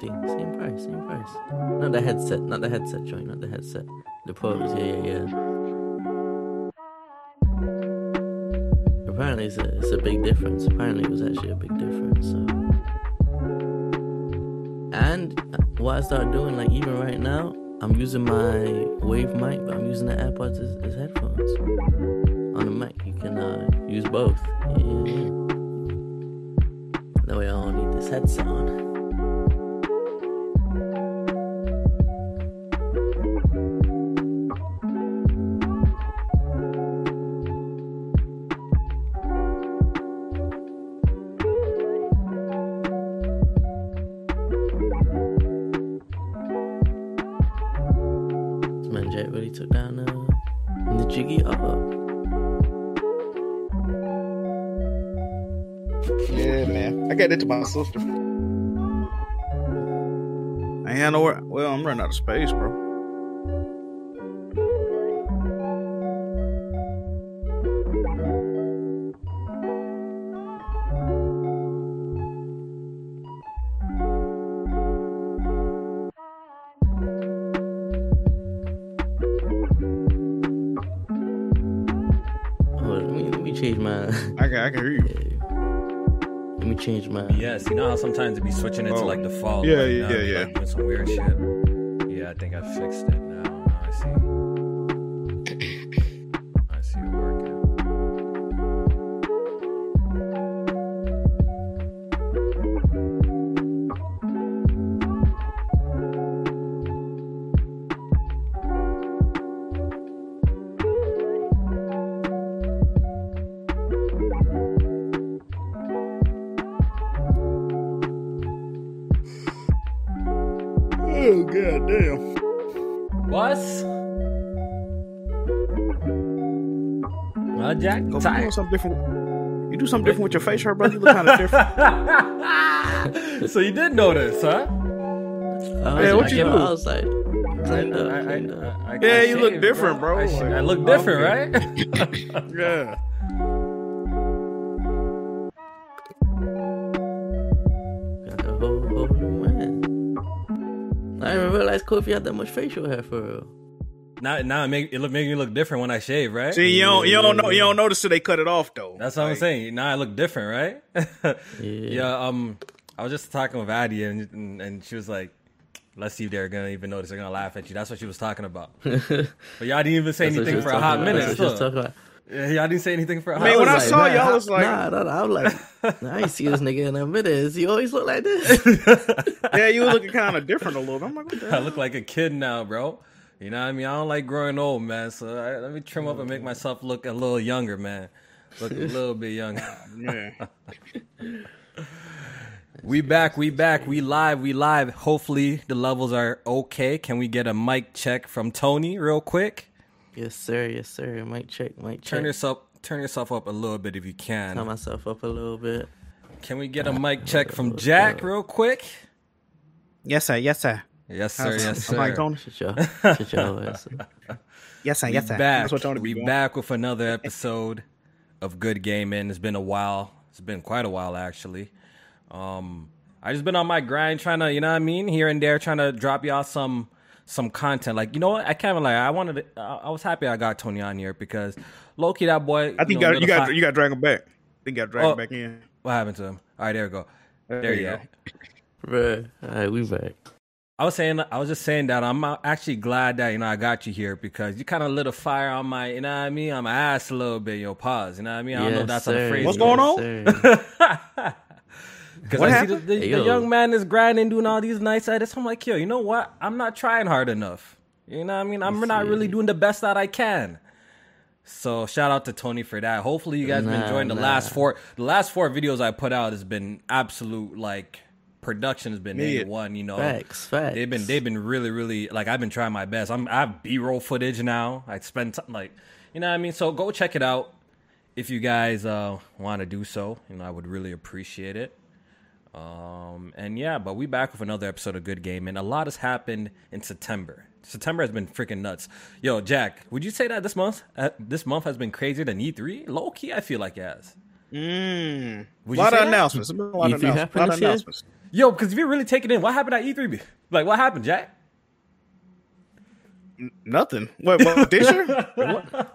thing. Same price, same price. Not the headset, not the headset joint, not the headset. The pros, yeah, yeah, yeah. Apparently, it's a, it's a big difference. Apparently, it was actually a big difference. So. And what I started doing, like even right now, I'm using my Wave mic, but I'm using the AirPods as, as headphones. On the Mac, you can uh, use both. Yeah. That way, I don't need this headset on. Sister. I ain't nowhere. Well, I'm running out of space, bro. Hold on, let me let me change my. I can, I can hear you. Yeah. Let me change my. Yes, you know how sometimes it be switching into Oh. like the fall. Yeah, like, yeah, now it be, yeah, like, doing some weird shit. Yeah, I think I fixed it Well, Jack, Go tired. do something different. You do something different with your face, hair, bro. You look kind of different. so you did notice, huh? I Yeah, what I you came do? I was like, I, I. I, I, Yeah, you look shaved, different, bro. I, sh- I look different, okay. right? yeah. Got a whole, whole new man. I didn't even realize Kofi had that much facial hair for real. Now, now it make it look make me look different when I shave, right? See, you don't, you don't know, you don't notice till they cut it off, though. That's what I'm saying. Now I look different, right? Yeah. yeah. Um, I was just talking with Addie, and, and and she was like, "Let's see if they're gonna even notice. They're gonna laugh at you." That's what she was talking about. but y'all didn't even say That's what she anything for a hot about. minute. That's what she was still. talking about. Yeah, y'all didn't say anything for a hot Man, minute. when I was saw man, y'all, how- it's like- nah, nah, nah, I'm like, nah, I ain't see this nigga in a minute. Does he always look like this? Yeah, you were looking kind of different a little bit. I'm like, what the I look like a kid now, bro. You know what I mean? I don't like growing old, man. So I, let me trim up and make myself look a little younger, man. Look a little bit younger. Yeah. We back, we back, we live, we live. Hopefully the levels are okay. Can we get a mic check from Tony real quick? yes, sir. Yes, sir. Mic check. Mic check. Turn yourself turn yourself up a little bit if you can. Turn can. myself up a little bit. Can we get a mic check from Jack real quick? Yes, sir. Yes, sir. Yes, sir. Yes, I'm like sir. Tony. Shut your, shut your ass. up. Yes, sir. Yes, sir. back. That's what Tony be we doing. back with another episode of Good Gaming. It's been a while. It's been quite a while actually. Um, I just been on my grind trying to, you know what I mean, here and there, trying to drop y'all some some content. Like, you know what? I can't even lie. I wanted. To, I I was happy I got Tony on here because Loki, that boy. I think you know, got you got little you got to drag him back. I think you got to drag Oh. him back in. What happened to him? All right, there we go. There, you go. Bruh. All right, we back. I was saying, I was just saying that I'm actually glad that you know I got you here because you kind of lit a fire on my, you know what I mean, on my ass a little bit. Yo, pause. You know what I mean? I don't know if Yes, that's a sir. phrase. What's going on? Because What I see the, the, Hey, the yo. young man is grinding, doing all these nice edits. I'm like, yo, you know what? I'm not trying hard enough. You know what I mean? I'm not see. really doing the best that I can. So shout out to Tony for that. Hopefully you guys been enjoying the nah. last four. The last four videos I put out has been absolute like production has been Mid. A one. You know, Facts, facts. they've been they've been really really like I've been trying my best. I'm I have B roll footage now. I spend something like you know what I mean. So go check it out if you guys uh, want to do so. You know, I would really appreciate it. Um, and yeah, but we back with another episode of Good Game, and a lot has happened in September. September has been freaking nuts. Yo, Jack, would you say that this month, uh, this month has been crazier than E3? Low key, I feel like it has. Mm. A Would you lot of that? announcements. A lot of If you announcements. A lot of announcements. Yo, because if you're really taking in, what happened at E3? Like, what happened, Jack? Nothing. What, what this year?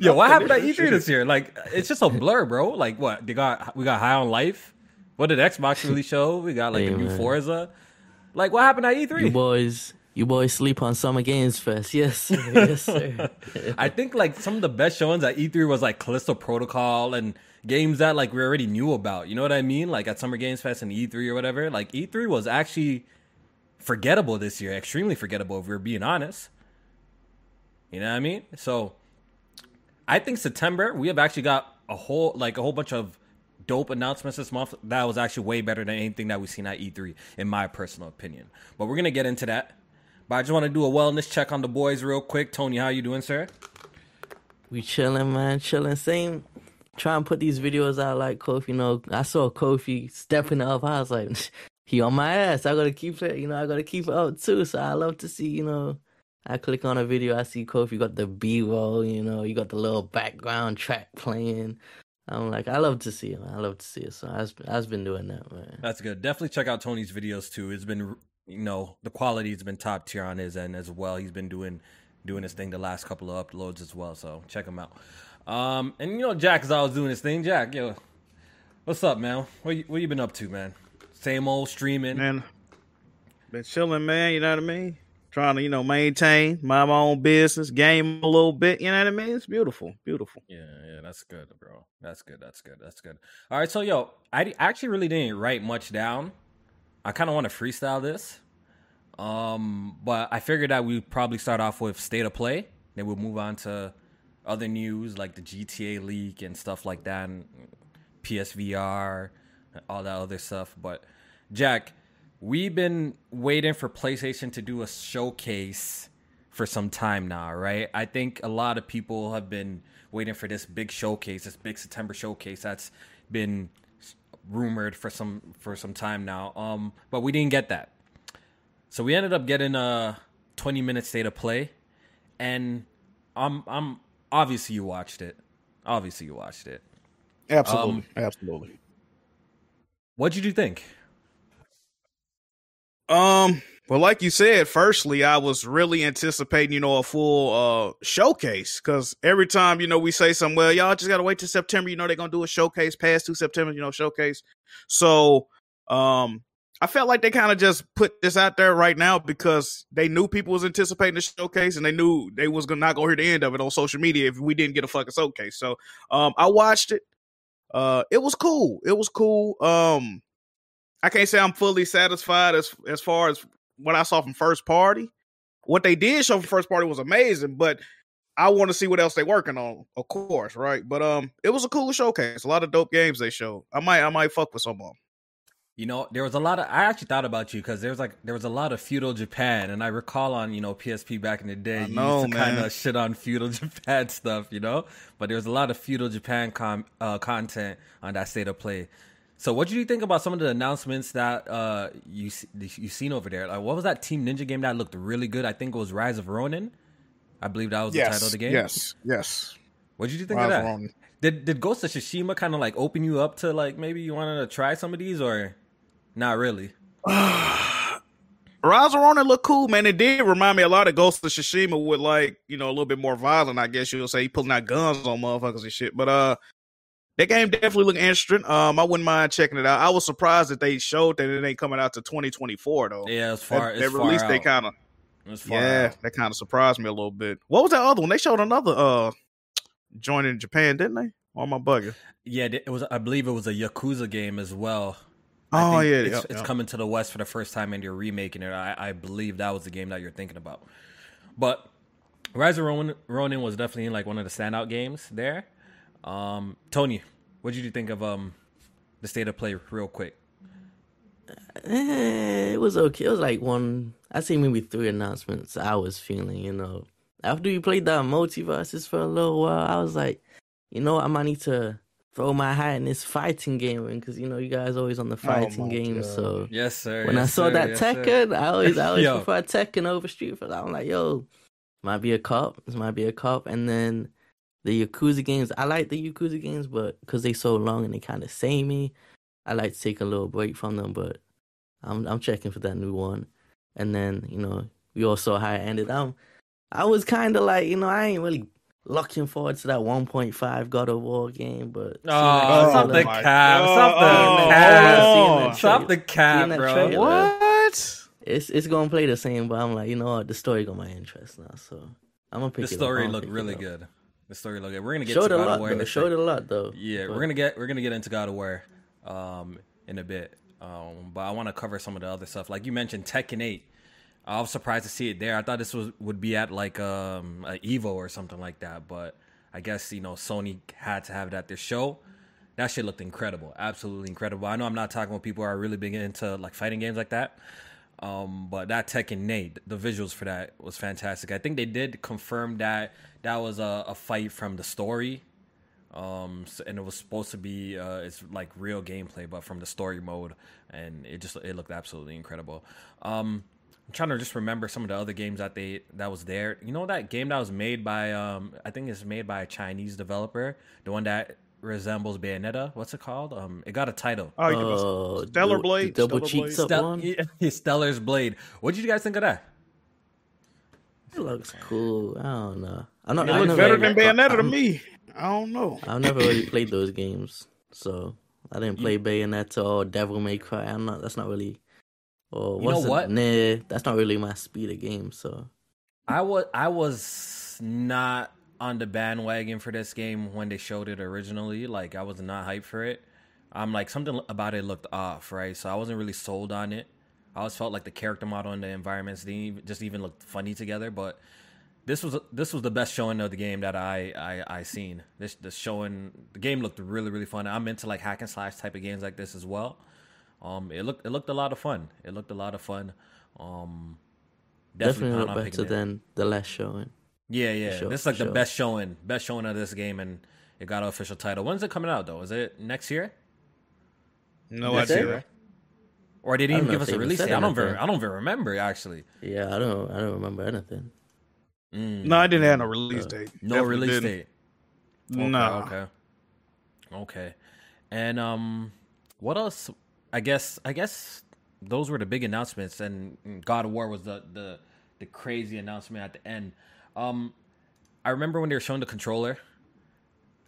Yo, what happened at E3 this year? Like, it's just a blur, bro. Like, what? They got we got High on Life. What did Xbox really show? We got like Hey, the new man. Forza. Like, what happened at E3? boys, you boys sleep on Summer Games Fest. Yes, sir. Yes, sir. I think like some of the best showings at E3 was like Callisto Protocol and games that like we already knew about. You know what I mean? Like at Summer Games Fest and E3 or whatever. Like E3 was actually forgettable this year, extremely forgettable if we're being honest. You know what I mean? So I think September we have actually got a whole like a whole bunch of dope announcements this month that was actually way better than anything that we've seen at E3 in my personal opinion. But we're gonna get into that. But I just want to do a wellness check on the boys real quick. Tony, how you doing, sir? we chilling, man, chilling. Same. Try and put these videos out like Kofi. You know, I saw Kofi stepping up. I was like, he on my ass. I gotta keep it. You know, I gotta keep it up too. So I love to see. You know, I click on a video. I see Kofi got the B roll. You know, you got the little background track playing. I'm like, I love to see him. I love to see it. So I've I've been doing that, man. That's good. Definitely check out Tony's videos too. It's been, you know, the quality's been top tier on his end as well. He's been doing doing his thing the last couple of uploads as well. So check him out. Um, and you know, Jack is always doing his thing. Jack, yo, what's up, man? What you, what you been up to, man? Same old streaming. Man, been chilling, man. You know what I mean? Trying to, you know, maintain, mind my own business, game a little bit. You know what I mean? It's beautiful, beautiful. Yeah, yeah, that's good, bro. That's good. That's good. That's good. All right, so yo, I d- actually really didn't write much down. I kind of want to freestyle this, um, but I figured that we'd probably start off with state of play, then we'll move on to other news like the GTA leak and stuff like that, and PSVR, all that other stuff. But Jack, we've been waiting for PlayStation to do a showcase for some time now, right? I think a lot of people have been waiting for this big showcase, this big September showcase that's been rumored for some for some time now. Um, but we didn't get that. So we ended up getting a 20 minute state of play, and I'm I'm obviously you watched it. Obviously you watched it. Absolutely, Um, absolutely. What did you think? Um, well, like you said, firstly, I was really anticipating, you know, a full uh showcase because every time, you know, we say something, well, y'all just gotta wait till September. You know, they're gonna do a showcase past two September, you know, showcase. So, um, I felt like they kind of just put this out there right now because they knew people was anticipating the showcase and they knew they was gonna not gonna hear the end of it on social media if we didn't get a fucking showcase. So, um, I watched it. Uh, it was cool. It was cool. Um, I can't say I'm fully satisfied as as far as what I saw from first party. What they did show from first party was amazing, but I want to see what else they working on, of course, right? But um, it was a cool showcase. A lot of dope games they showed. I might I might fuck with some of them. You know, there was a lot of. I actually thought about you because there was like there was a lot of feudal Japan, and I recall on you know PSP back in the day, I you know, used to kind of shit on feudal Japan stuff, you know. But there was a lot of feudal Japan com- uh, content on that state of play. So, what did you think about some of the announcements that uh, you you seen over there? Like, what was that Team Ninja game that looked really good? I think it was Rise of Ronin. I believe that was the title of the game. yes, yes. What did you think Rise of of that? Ronin. Did did Ghost of Tsushima kind of like open you up to like maybe you wanted to try some of these or not really? Rise Ronin looked cool, man. It did remind me a lot of Ghost of Tsushima with like, you know, a little bit more violent, I guess you'll say, He pulling out guns on motherfuckers and shit. But uh that game definitely looked interesting. Um, I wouldn't mind checking it out. I was surprised that they showed that it ain't coming out to 2024 though. Yeah, it's far. That, it's that far release they kind of far yeah, out. that kind of surprised me a little bit. What was that other one? They showed another uh joint in Japan, didn't they? Or my I bugging? Yeah, it was. I believe it was a Yakuza game as well. I Oh yeah, it's, yep, it's yep. coming to the West for the first time, and you're remaking it. I, I believe that was the game that you're thinking about. But Rise of Ronin, Ronin was definitely like one of the standout games there. Um, Tony, what did you think of um the state of play, real quick? Eh, it was okay. It was like one. I see maybe three announcements. I was feeling, you know, after we played that MultiVersus for a little while, I was like, you know, I might need to throw my hat in this fighting game because you know you guys always on the fighting my games. God. So Yes, sir. when I saw sir, that yes, sir. Tekken, I always I always Yo. prefer Tekken over Street Fighter. I'm like, yo, might be a cop. This might be a cop. And then the Yakuza games, I like the Yakuza games, but because they so long and they kind of samey, I like to take a little break from them. But I'm I'm checking for that new one, and then you know we all saw how it ended. Um, I was kind of like you know I ain't really looking forward to that 1.5 God of War game, but Oh, Oh stop the my cap! Stop the Oh, cap! oh. Stop the cap, bro. trailer. What? it's it's gonna play the same. But I'm like, you know what, the story got my interest now, so I'm gonna pick The it up. story I'm looked really good. The story looked good. We're gonna get Showed to a God lot of War though. Showed sec. a lot though. Yeah, but- we're gonna get we're gonna get into God of War um, in a bit. Um, but I want to cover some of the other stuff. Like you mentioned, Tekken Eight. I was surprised to see it there. I thought this was would be at like um, a Evo or something like that. But I guess you know Sony had to have it at their show. That shit looked incredible, absolutely incredible. I know I'm not talking about people who are really big into like fighting games like that. Um, but that Tekken Eight, the visuals for that was fantastic. I think they did confirm that that was a, a fight from the story um s- and it was supposed to be uh it's like real gameplay but from the story mode and it just it looked absolutely incredible um i'm trying to just remember some of the other games that they that was there you know that game that was made by um i think it's made by a chinese developer the one that resembles bayonetta what's it called um it got a title Oh, you can Oh, Stellar Blade, the double Stellar cheeks Blade. up Stel- one. yeah, stellar's blade what did you guys think of that It looks cool. I don't know. I'm not. It I've looks better really- than Bayonetta to I'm- me. I don't know. I've never really played those games, so I didn't play Bayonetta or Devil May Cry. I'm not. That's not really. Or You know what? Nah, that's not really my speed of game. So I was I was not on the bandwagon for this game when they showed it originally. Like I was not hyped for it. I'm like something about it looked off, right? So I wasn't really sold on it. I always felt like the character model and the environments didn't even, just even look funny together. But this was this was the best showing of the game that I I, I seen. This the showing the game looked really really fun. I'm into like hack and slash type of games like this as well. Um, it looked it looked a lot of fun. It looked a lot of fun. Um, definitely, plan look better picking it. than the last showing. Yeah, yeah. sure, this is like for the best showing, best showing of this game, and it got an official title. When's it coming out though? Is it next year, No That's idea. it? or they didn't even know give us a release date? I don't, ver- I don't even remember actually. Yeah, I don't. I don't remember anything. Mm. No, I didn't have no release date. no Definitely release didn't. date. Okay, No. Okay. Okay. And um, what else? I guess I guess those were the big announcements, and God of War was the the the crazy announcement at the end. Um, I remember when they were showing the controller.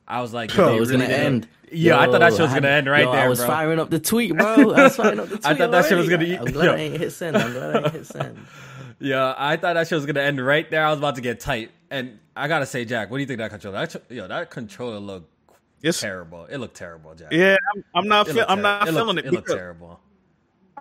I was like, did Oh, it was really gonna do- end. Yeah, I thought that shit was had- gonna end right yo, there, I was bro. firing up the tweet, bro. I was firing up the tweet. I thought that shit was gonna- Eat. I'm glad yo. I ain't hit send. I'm glad I ain't hit send. Yeah, I thought that shit was gonna end right there. I was about to get tight, and I gotta say, Jack, what do you think of that controller? That, yo, that controller looked It's terrible. It looked terrible, Jack. yeah. I'm, I'm not. It I'm not it looked- feeling it. It looked terrible.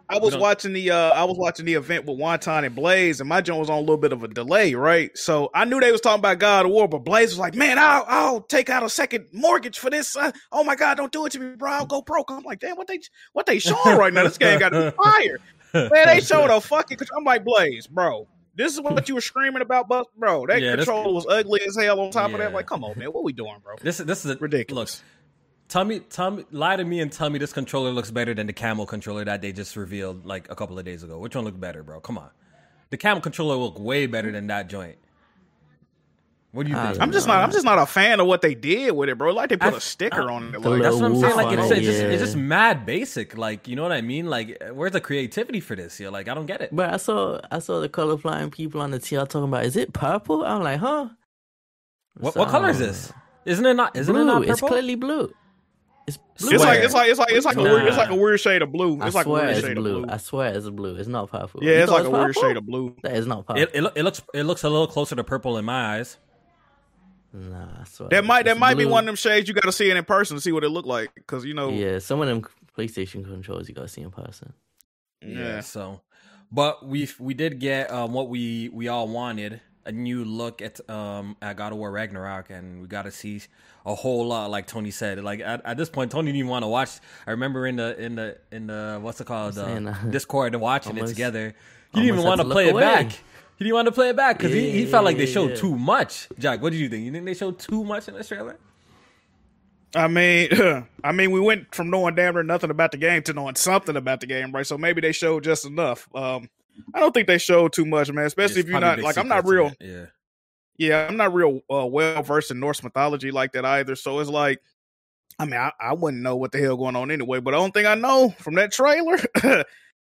I was watching the. uh I was watching the event with Wonton and Blaze, and my joint was on a little bit of a delay, right? So I knew they was talking about God of War, but Blaze was like, "Man, I'll, I'll take out a second mortgage for this. Uh, oh my God, don't do it to me, bro. I'll go broke." I'm like, "Damn, what they what they showing right now? This game got to be fire." Man, they showed a fucking. I'm like, Blaze, bro. This is what you were screaming about, but bro, that Yeah, this- controller was ugly as hell. On top of that, like, come on, man, what we doing, bro? This is this is a, Ridiculous. Look, tell me, tell me, lie to me and tell me this controller looks better than the Camel controller that they just revealed like a couple of days ago. Which one looked better, bro? Come on, the Camel controller looked way better than that joint. What do you think? I'm just know. not. I'm just not a fan of what they did with it, bro. Like they put I- a sticker on it. Like, That's what I'm saying. Like it's, it's just it's just mad basic. Like you know what I mean? Like where's the creativity for this? Yo, like I don't get it. But I saw I saw the colorblind people on the TL talking about is it purple? I'm like, huh? What So, what color is this? Isn't it not? Isn't blue. it not purple? It's clearly blue. It's blue. It's like it's like it's like it's like a weird, it's like a weird shade of blue. I It's like a weird it's shade blue. of blue. I swear it's blue. It's not purple. Yeah, You it's thought like a weird shade of blue. That is not purple. It, it, it looks it looks a little closer to purple in my eyes. Nah, I swear. That might that It's might be one of them shades you got to see it in person to see what it look like because you know Yeah, some of them PlayStation controls you gotta see in person. yeah. So, but we we did get um, what we we all wanted a new look at um at God of War Ragnarok, and we got to see a whole lot. Like Tony said, like at, at this point, Tony didn't even want to watch. I remember in the in the in the what's it called I'm saying, uh, uh, Discord and watching it together. He didn't even want to to look play it away. back. He didn't want to play it back because he, he Yeah, felt like they showed yeah. too much. Jack, what did you think? You think they showed too much in this trailer? I mean, I mean, we went from knowing damn near nothing about the game to knowing something about the game, right? So maybe they showed just enough. Um, I don't think they showed too much, man. Especially There's if you're not like I'm not real. Yeah. Yeah, I'm not real uh, well versed in Norse mythology like that either. So it's like, I mean, I, I wouldn't know what the hell going on anyway. But the only thing I know from that trailer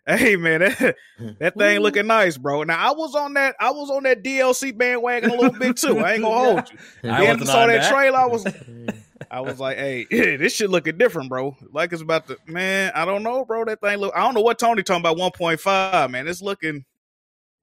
Hey man, that, that thing looking nice, bro. Now I was on that I was on that DLC bandwagon a little bit too. I ain't gonna hold you. I Then wasn't saw that, that. trailer, I was I was like, hey, this shit looking different, bro. Like it's about to man, I don't know, bro. That thing look I don't know what Tony talking about 1.5, man. It's looking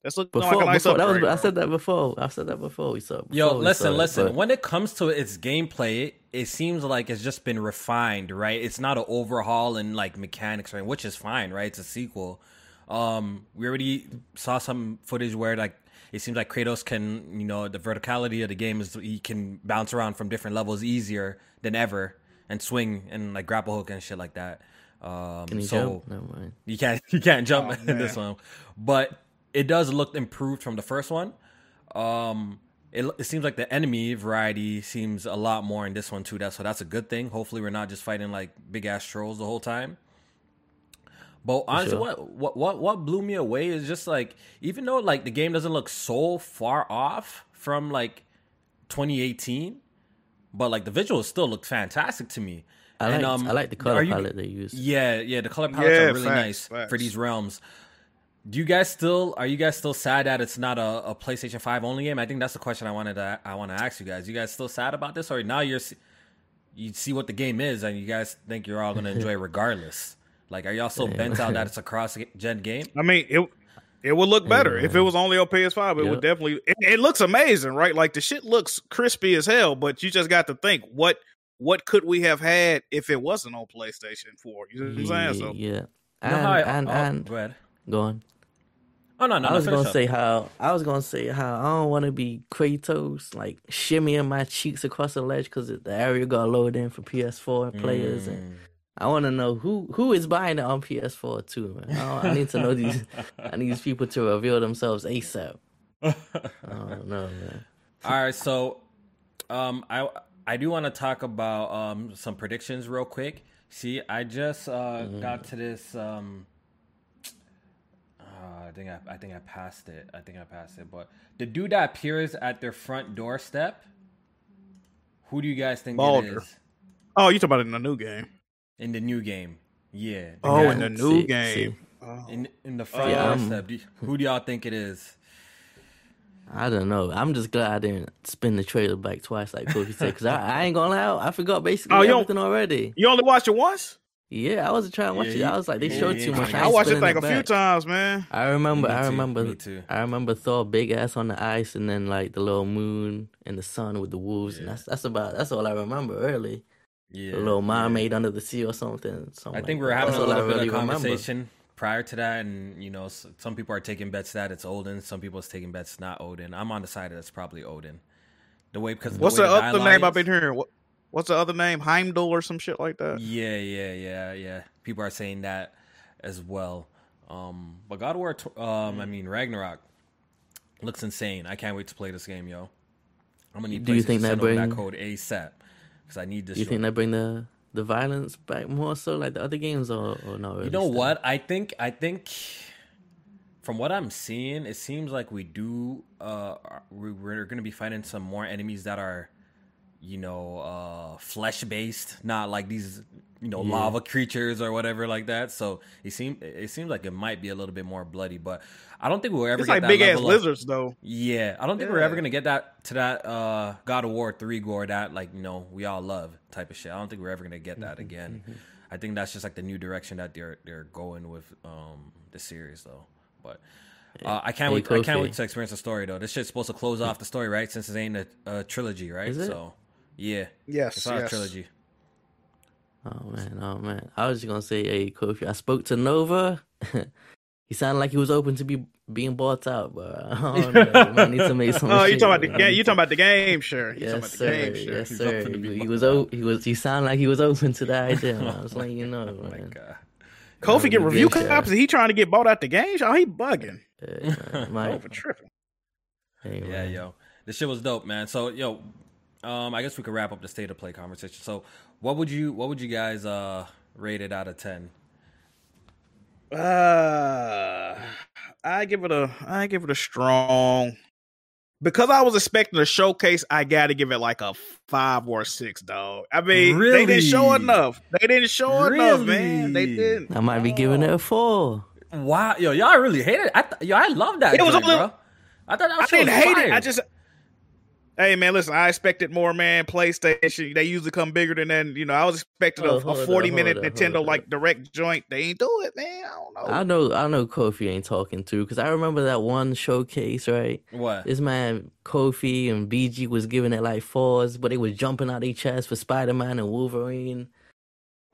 that's looking Before, like a nice before that was, I said that before. I said that before. We saw. Yo, before we listen, saw it, listen. but- When it comes to its gameplay, it, it seems like it's just been refined, right? It's not an overhaul in like mechanics, right? Which is fine, right? It's a sequel. Um, we already saw some footage where like it seems like Kratos can, you know, the verticality of the game is he can bounce around from different levels easier than ever and swing and like grapple hook and shit like that. Um, Can he so jump? Never mind. you can't you can't jump Oh, in this one, but it does look improved from the first one. Um, it, it seems like the enemy variety seems a lot more in this one too. That so that's a good thing. Hopefully, we're not just fighting like big ass trolls the whole time. But honestly, sure. what what what what blew me away is just like even though like the game doesn't look so far off from like 2018, but like the visuals still look fantastic to me. I And, like um, I like the are color you- palette they use. yeah, yeah, the color palettes Yeah, are really facts, nice facts. for these realms. Do you guys still are you guys still sad that it's not a, a PlayStation Five only game? I think that's the question I wanted to I want to ask you guys. You guys still sad about this, or now you're you see what the game is and you guys think you're all gonna enjoy it regardless? Like, are y'all so bent out that it's a cross gen game? I mean, it it would look better if it was only on PS5. It Yep. would definitely. It, it looks amazing, right? Like the shit looks crispy as hell. But you just got to think what what could we have had if it wasn't on PlayStation Four? You know what I'm saying? So Yeah. You know And how I- and oh, and go ahead. go on. Oh no, no, I was gonna say how I was gonna say how I don't want to be Kratos like shimmying my cheeks across the ledge because the area got loaded in for PS4 players, Mm. and I want to know who who is buying it on PS4 too. Man. I, I need to know these. I need these people to reveal themselves ASAP. I don't know, man. All right, so um, I I do want to talk about um, some predictions real quick. See, I just uh, got to this. Um, uh, I think I, I think I passed it. I think I passed it. But the dude that appears at their front doorstep, who do you guys think Baldur. it is oh, you talking about in the new game? in the new game? Yeah. Oh, guy in the new see, game. Oh. in in the front Yeah, I'm- doorstep. Do- Who do y'all think it is? I don't know. I'm just glad I didn't spin the trailer back twice like Kofi said because I, I ain't gonna lie, I forgot basically Oh, you don't- everything already. You only watched it once? Yeah, I wasn't trying to watch Yeah, it. I was like, they yeah, showed you too much. trying I watched it like a few times, man. I remember, Me I remember, me too. I remember Thor big ass on the ice, and then like the little moon and the sun with the wolves, and that's that's about that's all I remember. Really, Yeah, the little yeah. mermaid under the sea or something. something I think like we were that. having a That's little bit really of remember. conversation prior to that, and you know, some people are taking bets that it's Odin. Some people is taking bets not Odin. I'm on the side that it's probably Odin. The way because What's the, the way other dialogue name I've been hearing? What, what's the other name? Heimdall or some shit like that? Yeah, yeah, yeah, yeah. People are saying that as well. Um, but God of War, um, I mean Ragnarok, looks insane. I can't wait to play this game, yo. I'm gonna need Do you think to that send over that bring- code ASAP because I need this. Do you shit. think they bring the the violence back more so like the other games, or or not? Really You know still? what? I think I think from what I'm seeing, it seems like we do. Uh, we- we're going to be fighting some more enemies that are, you know, uh, flesh based, not like these, you know, Yeah. lava creatures or whatever like that. So it seems it seems like it might be a little bit more bloody, but I don't think we'll ever It's get like that big ass of- lizards, though. yeah, I don't think we're ever gonna get that to that uh, God of War three gore that like you know we all love type of shit. I don't think we're ever gonna get that again. I think that's just like the new direction that they're they're going with um, the series though. But uh, I can't Hey, wait. I can't wait to experience the story though. This shit's supposed to close off the story, right? Since it ain't a, a trilogy, right? So yeah, Yes, it's not yes. trilogy. Oh man, oh man. I was just gonna say, hey, Kofi, I spoke to Nova. he sounded like he was open to be being bought out, but I don't know. You might need to make some. Oh, you talking about the game? You talking about the game? Sure. You Yes, talking about the sir. game? Sure. Yes, He's sir. open to He, he was. out. O- he was. He sounded like he was open to the idea. Man. I was letting you know, Oh my man. god. Kofi get review sure. copies. and He trying to get bought out the game? Oh, he bugging. Yeah, Over tripping. hey, Yeah, yo, this shit was dope, man. So, yo, um, I guess we could wrap up the state of play conversation. So, what would you, what would you guys uh rate it out of ten? Uh, I give it a, I give it a strong. Because I was expecting a showcase, I got to give it like a five or a six, dog. I mean, they didn't show enough. They didn't show enough, man. They didn't. I might be giving it a four. Wow, yo, y'all really hate it. I th- yo, I love that. It was joint, a little- bro. I thought that I didn't was hate fire. it. I just. Hey man, listen. I expected more, man. PlayStation, they usually come bigger than that. You know, I was expecting Oh, a, forty minute up, Nintendo like direct joint. They ain't do it, man. I don't know. I know, I know, Kofi ain't talking to because I remember that one showcase, right? what? This man Kofi and BG was giving it like fours, but they was jumping out their chest for Spider Man and Wolverine.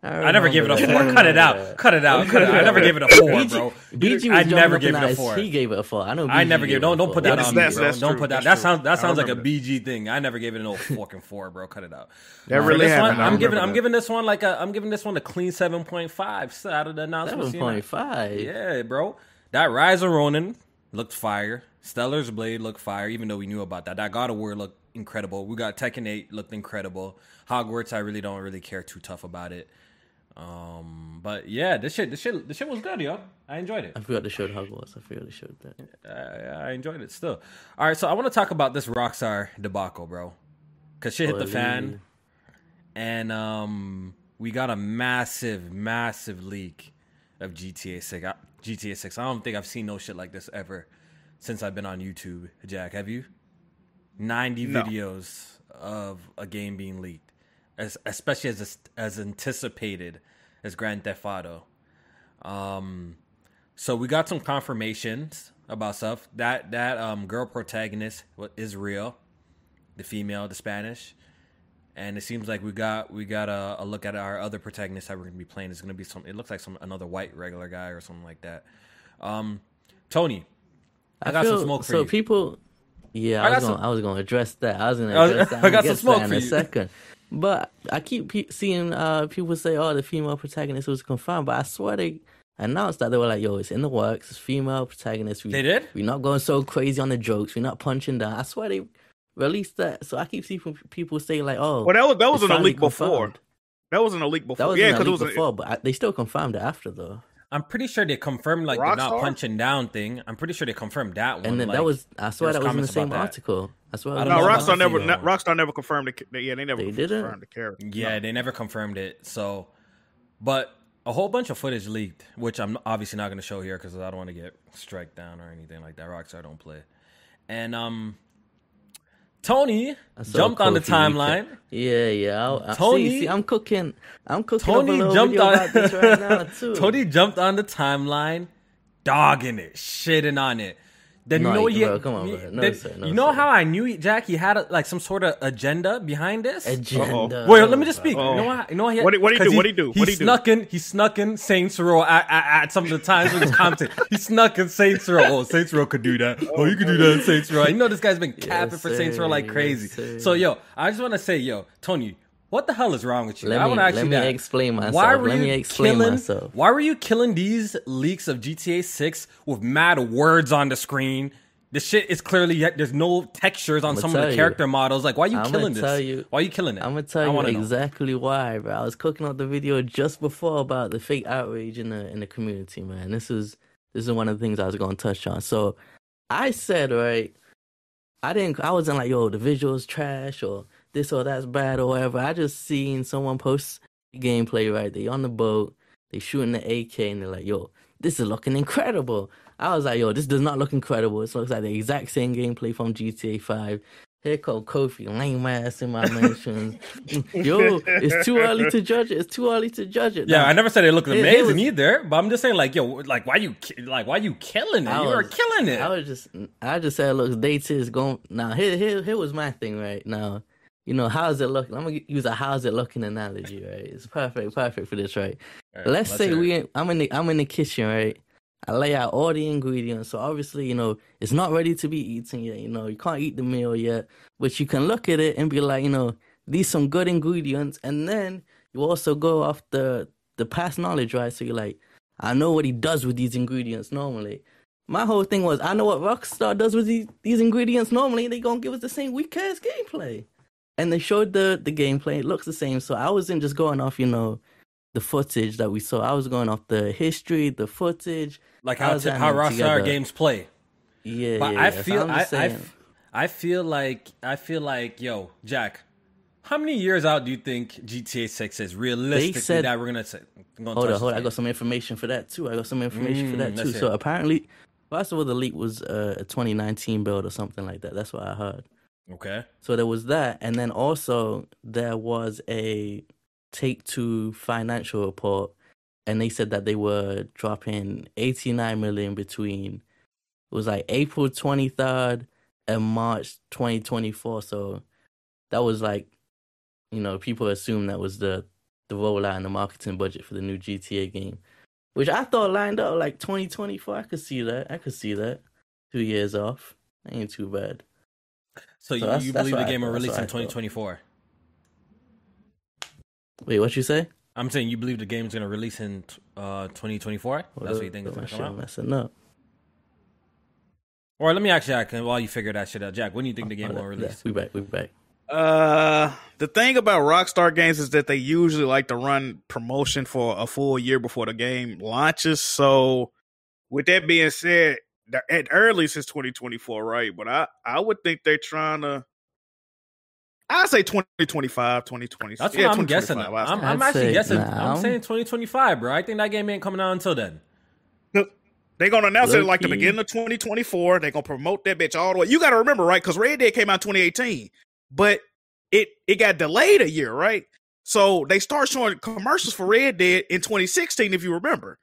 I never gave it a four. that. Cut it out. Cut it out. Cut it out. I never gave it a four, bro. BG was I never gave it a four. He gave it a four. I know. BG I never gave. it Don't don't put that That's- on that's- me, bro. that's don't true, put that. That sounds that sounds like a remember BG thing. I never gave it no fucking four, bro. Cut it out. That really this happened. one, I I'm giving. remember I'm giving this one like a. I'm giving this one a clean seven point five out of the announcement. Seven point five. Yeah, bro. That Rise of Ronin looked fire. Stellar's Blade looked fire, even though we knew about that. That God of War looked incredible. We got Tekken 8 looked incredible. Hogwarts, I really don't really care too tough about it. Um, but yeah, this shit, this shit, this shit was good, yo. I enjoyed it. I forgot to show Hogwarts. I forgot to show that. I, I enjoyed it still. All right, so I want to talk about this Rockstar debacle, bro, because shit hit the fan, and um, we got a massive, massive leak of GTA Six. I- GTA Six. I don't think I've seen no shit like this ever since I've been on YouTube. Jack, have you? Ninety No. videos of a game being leaked, as especially as as anticipated as Grand Theft Auto. Um, so we got some confirmations about stuff. That that um girl protagonist is real, the female, the Spanish, and it seems like we got we got a, a look at our other protagonist that we're gonna be playing. It's gonna be some. It looks like some another white regular guy or something like that. Um, Tony, I, got some smoke for so you. people, yeah, I I, was gonna, some- I was gonna address that. I was gonna I address that. I got some smoke that for in a you. second. But I keep pe- seeing uh, people say, "Oh, the female protagonist was confirmed," but I swear they announced that they were like, "Yo, it's in the works. It's female protagonist." We, They did? We're not going so crazy on the jokes. We're not punching down. I swear they released that. So I keep seeing people say like, "Oh, Well, that was that was it's in a finally leak before. That wasn't a leak before. That was yeah, a because it leak was. before, but I, they still confirmed it after though. I'm pretty sure they confirmed like the not punching down thing. I'm pretty sure they confirmed that one. And then like- that was, I swear, that was was in the same article. I swear. I don't no, know was Rockstar the never. female. Rockstar never confirmed the. Yeah, they never They didn't? confirmed the character. Yeah, they never confirmed it. So, but a whole bunch of footage leaked, which I'm obviously not going to show here because I don't want to get strike down or anything like that. Rockstar don't play. And um, Tony jumped on the Kofi leak it. timeline. Yeah, yeah. I, I, Tony- see, see, I'm cooking. I'm cooking Tony up a jumped on right now too. Tony jumped on the timeline, dogging it, shitting on it. Then No, you know he, bro, come on, bro. No, then- sir, no, you know sir. how I knew he, Jack? He had a, like some sort of agenda behind this. agenda. Wait, let me just speak. Uh-oh. You know what? You know what? He, What'd he- what'd he 'cause do? What'd he do? He What'd he do? snuck in. He snuck in Saints Row at, at, at some of the times when he was commenting. He snuck in Saints Row. Oh, Saints Row could do that. Oh, you could do that in Saints Row. You know this guy's been capping for Saints sir. Row like crazy. sir. so yo, I just want to say, yo, Tony, what the hell is wrong with you? Let I me- want to ask let you me that. explain myself. Why were Let you me explain killing, myself. Why were you killing these leaks of GTA 6 with mad words on the screen? The shit is clearly there's no textures on some of the you. character models. Like, why are you I'ma killing this? you- why are you killing it? I'm gonna tell you wanna know. exactly why, bro. I was cooking up the video just before about the fake outrage in the in the community, man. This is this is one of the things I was gonna touch on. So I said, right, I didn't I wasn't like, yo, the visuals trash or this or that's bad or whatever. I just seen someone post gameplay, right? They on the boat, they shooting the AK and they're like, yo, this is looking incredible. I was like, yo, this does not look incredible. It looks like the exact same gameplay from GTA 5. Here called Kofi, lame ass in my mentions. yo, it's too early to judge it. It's too early to judge it. Yeah, Now, I never said it looked It- it amazing was- either. But I'm just saying, like, yo, like, why you, like, why you killing it? I You were was- killing it. I was just, I just said, it looks dated. It's going now. Here, here, here was my thing right now. You know, how's it looking? I'm gonna use a how's it looking analogy, right? It's perfect, perfect for this, right? Right, Let's, say we, in, I'm in the, I'm in the kitchen, right? I lay out all the ingredients, so obviously, you know, it's not ready to be eaten yet. You know, you can't eat the meal yet, but you can look at it and be like, you know, these some good ingredients, and then you also go off the the past knowledge, right? So you're like, I know what he does with these ingredients normally. My whole thing was, I know what Rockstar does with these, these ingredients normally, and they gonna give us the same weak ass gameplay. And they showed the the gameplay; it looks the same. So I wasn't just going off, you know, the footage that we saw. I was going off the history, the footage. like how t- how Rockstar games play. Yeah, But yeah, I. So feel I, I, I feel like I feel like yo Jack, How many years out do you think GTA Six is realistically said- that we're gonna say? Gonna Hold on, hold on. I got some information for that too. I got some information for Mm, that too. So it. apparently, first of all, the leak was uh, a 2019 build or something like that. That's what I heard. Okay. So there was that, and then also there was a Take Two financial report, and they said that they were dropping 89 million between it was like April 23rd and March 2024. So that was like, you know, people assume that was the the rollout and the marketing budget for the new GTA game, which I thought lined up like 2024. I could see that. I could see that. Two years off, ain't too bad. So, you, that's- you that's believe what the I game will release in 2024? Wait, what you say? I'm saying you believe the game's gonna release in uh 2024. That's what you think it's my gonna come out. messing up. Or let me ask Jack while you figure that shit out. Jack, when do you think the game Oh, will that- release? We back. We back. Uh, the thing about Rockstar games is that they usually like to run promotion for a full year before the game launches. So, with that being said, the- at earliest is 2024, right? But I I would think they're trying to. I say 2025, 2020. That's yeah, what I'm guessing. 2025, I I'm. I'm actually guessing. now. I'm saying 2025, bro. I think that game ain't coming out until then. They're gonna announce it like the beginning of 2024. They're gonna promote that bitch all the way. You got to remember, right? Because Red Dead came out 2018, but it it got delayed a year, right? So they start showing commercials for Red Dead in 2016, if you remember.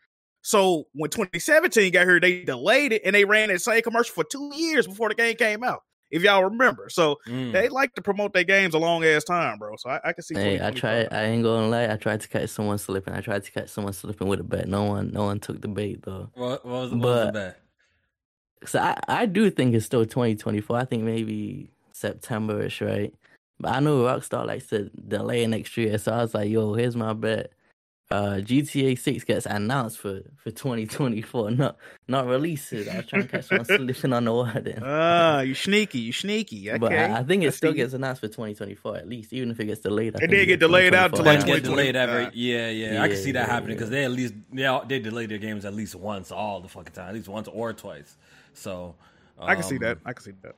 So when 2017 got here, they delayed it and they ran that same commercial for two years before the game came out. If y'all remember, so Mm. they like to promote their games a long ass time, bro. So I, I can see. Hey, I tried. I ain't gonna lie. I tried to catch someone slipping. I tried to catch someone slipping with a bet. No one, no one took the bait though. What, what was, what was the bet? So I, I do think it's still 2024. I think maybe September-ish, right? But I know Rockstar likes to delay next year, so I was like, "Yo, here's my bet. Uh, GTA 6 gets announced for for 2024, not not releases. I was trying to catch someone slipping on the wording. Ah, you sneaky, you sneaky. Okay, But I, I think I it still see. gets announced for 2024 at least, even if it gets delayed. I It did get delayed out to like Like get delayed every yeah, yeah I can see that yeah, happening because yeah. they at least they all- they delay their games at least once all the fucking time, at least once or twice. So I can see um, that. I can see that.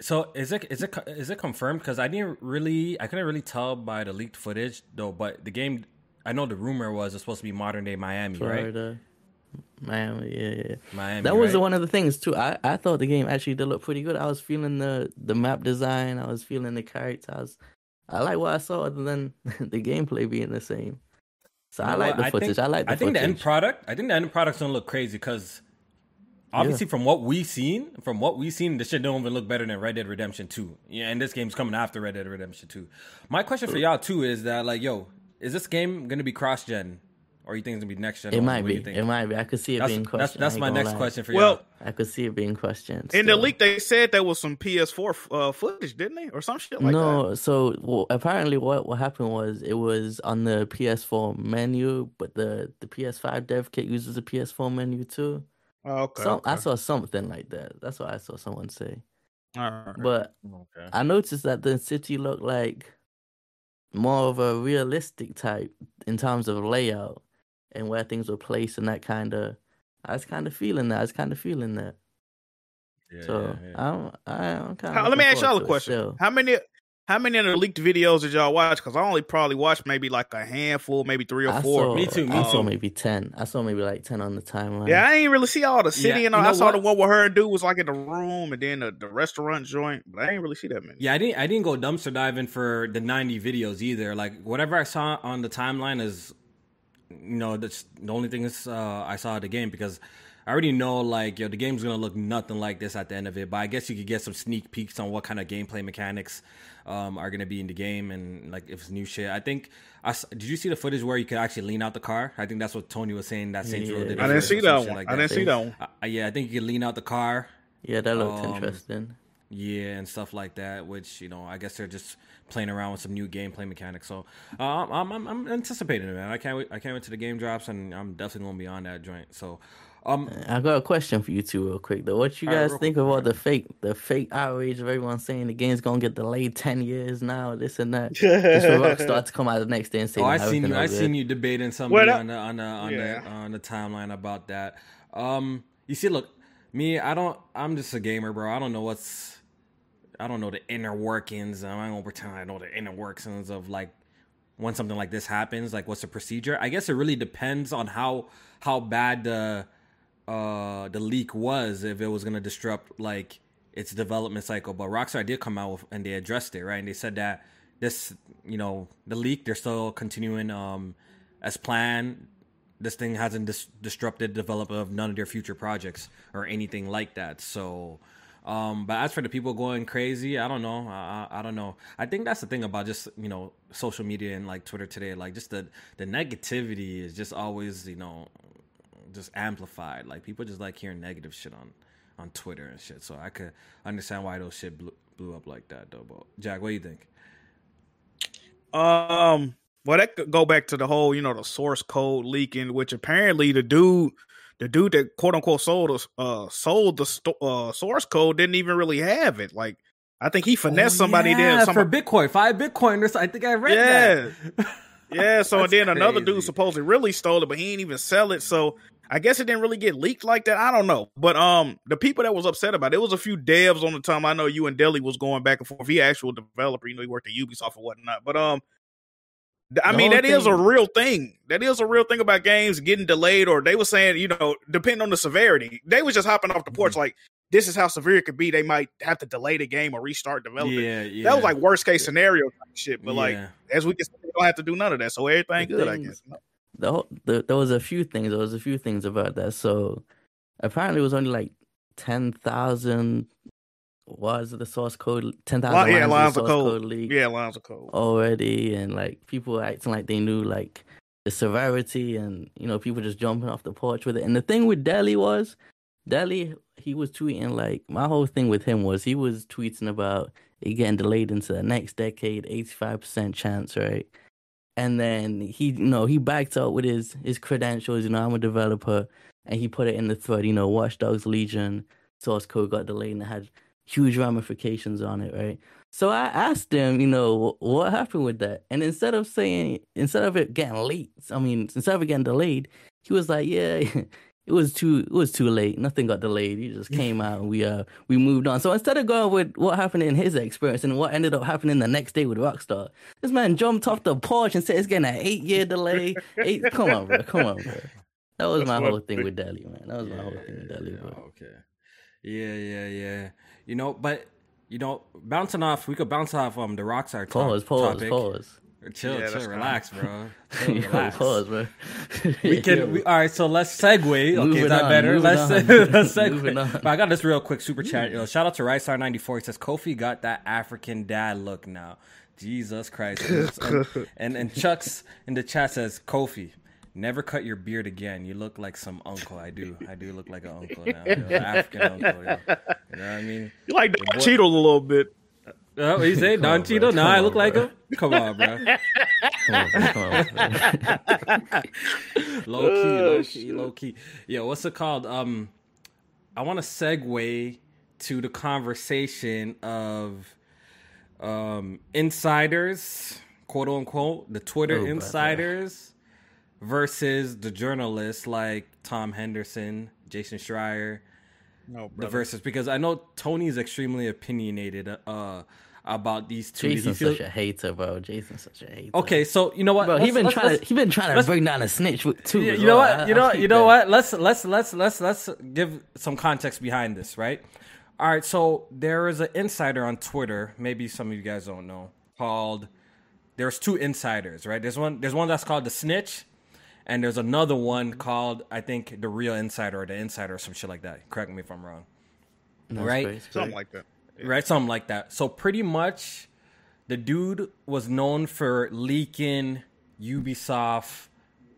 So is it is it co- is it confirmed? Because I didn't really I couldn't really tell by the leaked footage though. But the game, I know the rumor was it's supposed to be modern day Miami, right? Florida, Miami, yeah, yeah. Miami. That was right? one of the things too. I, I thought the game actually did look pretty good. I was feeling the the map design. I was feeling the characters. I, was, I like what I saw, other than the gameplay being the same. So I You know like what? the I footage. think- I like the I think the end product. I think the end product's gonna look crazy because obviously from what we've seen, from what we've seen, this shit don't even look better than Red Dead Redemption Two. Yeah, and this game's coming after Red Dead Redemption Two. My question for y'all too is that like, yo, is this game gonna be cross gen, or you think it's gonna be next gen? it might What be. you think? It might be. I could see it That's being that's, questioned. that's I ain't my next lie. question for you. Well, I could see it being questioned. In the leak, they said there was some PS4 uh, footage, didn't they, or some shit like that? no, so well, apparently what what happened was it was on the PS4 menu, but the the PS5 dev kit uses the PS4 menu too. Oh, okay. Some okay. I saw something like that. That's what I saw someone say. All right. But Okay. I noticed that the city looked like more of a realistic type in terms of layout and where things were placed and that kind of. I was kind of feeling that. I was kind of feeling that. Yeah, so yeah, yeah. I'm, I'm kind How- of. let me ask y'all a question. How many how many of the leaked videos did y'all watch? Because I only probably watched maybe like a handful, maybe three or I four. saw, Me too, me I saw too. maybe ten. I saw maybe like ten on the timeline. Yeah, I ain't really see all the city Yeah, and all. you know I saw what? the one where her and dude was like in the room, and then the, the restaurant joint. But I ain't really see that many. Yeah, I didn't. I didn't go dumpster diving for the ninety videos either. Like whatever I saw on the timeline is, you know, that's the only thing is uh, I saw of the game because I already know like yo the game's gonna look nothing like this at the end of it. But I guess you could get some sneak peeks on what kind of gameplay mechanics um, are gonna be in the game and like if it's new shit. I think. I s did you see the footage where you could actually lean out the car? I think that's what Tony was saying. That Saints Row did. I didn't see that one. like I didn't see that one. Uh, yeah, I think you could lean out the car. Yeah, that looked Um, interesting. Yeah, and stuff like that. Which you know, I guess they're just playing around with some new gameplay mechanics. So uh, I'm, I'm I'm anticipating it, man. I can't wait. I can't wait till the game drops, and I'm definitely gonna be on that joint. So, um, I got a question for you two, real quick though. What you guys real think quick, of all all the fake, the fake outrage of everyone saying the game's gonna get delayed ten years now, this and that, just for Rockstar to come out the next day and say, oh, I "Nah, seen you. I good." seen you debating somebody Well, on the on the on Yeah. the on the timeline about that. Um, you see, look, me, I don't. I'm just a gamer, bro. I don't know what's. I don't know the inner workings. I'm not gonna pretend I know the inner workings of like when something like this happens. Like, what's the procedure? I guess it really depends on how how bad the uh the leak was. If it was gonna disrupt like its development cycle. But Rockstar did come out with, and they addressed it right, and they said that this you know the leak they're still continuing um as planned this thing hasn't dis- disrupted development of none of their future projects or anything like that. So, um, but as for the people going crazy, I don't know. I, I, I don't know. I think that's the thing about just you know social media and like Twitter today. Like just the the negativity is just always you know just amplified. Like people just like hearing negative shit on on Twitter and shit. So I could understand why those shit blew, blew up like that though. But Jack, what do you think? Um, well, that could go back to the whole, you know, the source code leaking, which apparently the dude, the dude that quote unquote sold us, uh, sold the sto- uh, source code didn't even really have it. Like, I think he finessed Oh, somebody yeah, there. for Bitcoin, five Bitcoiners. I think I read yeah, that. yeah. So That's then another dude supposedly really stole it, but he didn't even sell it. So I guess it didn't really get leaked like that. I don't know. But um, the people that was upset about it, it was a few devs on the time. I know you and Deli was going back and forth. He actual developer, you know, he worked at Ubisoft or whatnot. But um, I The mean, that is a real thing. That is a real thing about games getting delayed, or they were saying, you know, depending on the severity, they was just hopping off the porch Mm-hmm. like, this is how severe it could be. They might have to delay the game or restart development. Yeah, yeah. That was like worst case scenario type shit. But like, as we can see, they don't have to do none of that. So everything The good, I guess. The, whole, the there was a few things. There was a few things about that. So apparently, it was only like ten thousand. Was the source code ten thousand? Li- yeah, lines of code. code Yeah, lines of code. already, and like people were acting like they knew like the severity, and you know people just jumping off the porch with it. And the thing with Deli was, Deli he was tweeting like my whole thing with him was he was tweeting about it getting delayed into the next decade, eighty five percent chance, right? And then he, you know, he backed up with his his credentials. You know, I'm a developer, and he put it in the thread. You know, Watch Dogs Legion source code got delayed and it had huge ramifications on it, right? So I asked him, you know, what happened with that? And instead of saying, instead of it getting late, I mean, instead of it getting delayed, he was like, yeah, it was too, it was too late. Nothing got delayed. He just came out and we, uh, we moved on. So instead of going with what happened in his experience and what ended up happening the next day with Rockstar, this man jumped off the porch and said it's getting an eight year delay. Eight, come on, bro, come on, bro. That was That's my whole thing with Deli, man. That was my whole thing with Deli, bro. Okay. Yeah, yeah, yeah. You know, but you know, bouncing off, we could bounce off um the Rockstar Pause, pause, topic. pause. Chill, Yeah, that's chill, fine. relax, bro. Chill, Yo, relax. pause, bro. We can. We, all right, so let's segue. Okay, Moving is that on, better? Let's let's segue. But I got this real quick super chat. Yo, mm. shout out to Rice ninety four. He says Kofi got that African dad look now. Jesus Christ. And, and and Chuck's in the chat says Kofi. Never cut your beard again. You look like some uncle. I do. I do look like an uncle now. yo, an African uncle. yo. You know what I mean? You like boy- Don Cheadle a little bit. Oh, what you say? Come Don on, bro. Cheadle? Nah, I on, look like bro. him. Come on, bro. Come on, bro. Come on, bro. low key, Oh, low key, low key. Yo, what's it called? Um, I want to segue to the conversation of um insiders, quote unquote, the Twitter Oh, brother. insiders versus the journalists like Tom Henderson, Jason Schreier, No, the brother. versus because I know Tony is extremely opinionated uh about these two. He Jason's feels- such a hater, bro. Jason's such a hater. okay, so you know what? bro. He Let's- been let's- trying let's- to he been trying to bring down a snitch with- too. Yeah, as you know what? I- You I know, peeped you know that. what? Let's let's let's let's let's give some context behind this, right? All right, so there is an insider on Twitter. Maybe some of you guys don't know. Called there's two insiders, right? There's one there's one that's called the snitch, and there's another one called I think the real insider or the insider or some shit like that. Correct me if I'm wrong. No, right? it's crazy. Something like that. right? Something like that. So pretty much, the dude was known for leaking Ubisoft,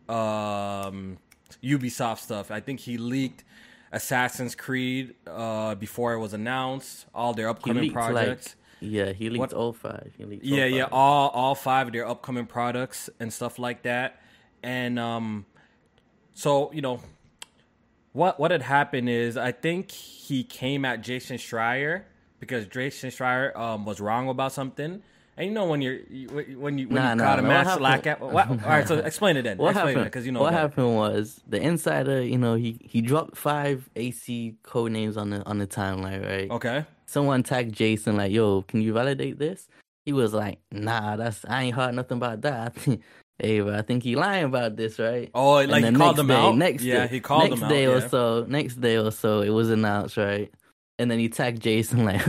um, Ubisoft stuff. I think he leaked Assassin's Creed uh, before it was announced. All their upcoming projects. Like, yeah, he leaked What- all five. He leaked yeah, all yeah, five. all all five of their upcoming products and stuff like that. And um, so you know, what what had happened is I think he came at Jason Schreier because Jason Schreier um was wrong about something. And you know when you're you, when you when Nah, you nah, caught a nah, man slack at what, all right, so explain it then. What explain happened? because you know what happened was the insider. You know, he he dropped five AC code names on the on the timeline, right? Okay. someone tagged Jason like, "Yo, can you validate this?" He was like, "Nah, that's I ain't heard nothing about that." hey, but I think he lying about this, right? Oh, like he called them day, out. Next yeah, day, he called next day out. or yeah. so. Next day or so, it was announced, right? And then he tagged Jason like,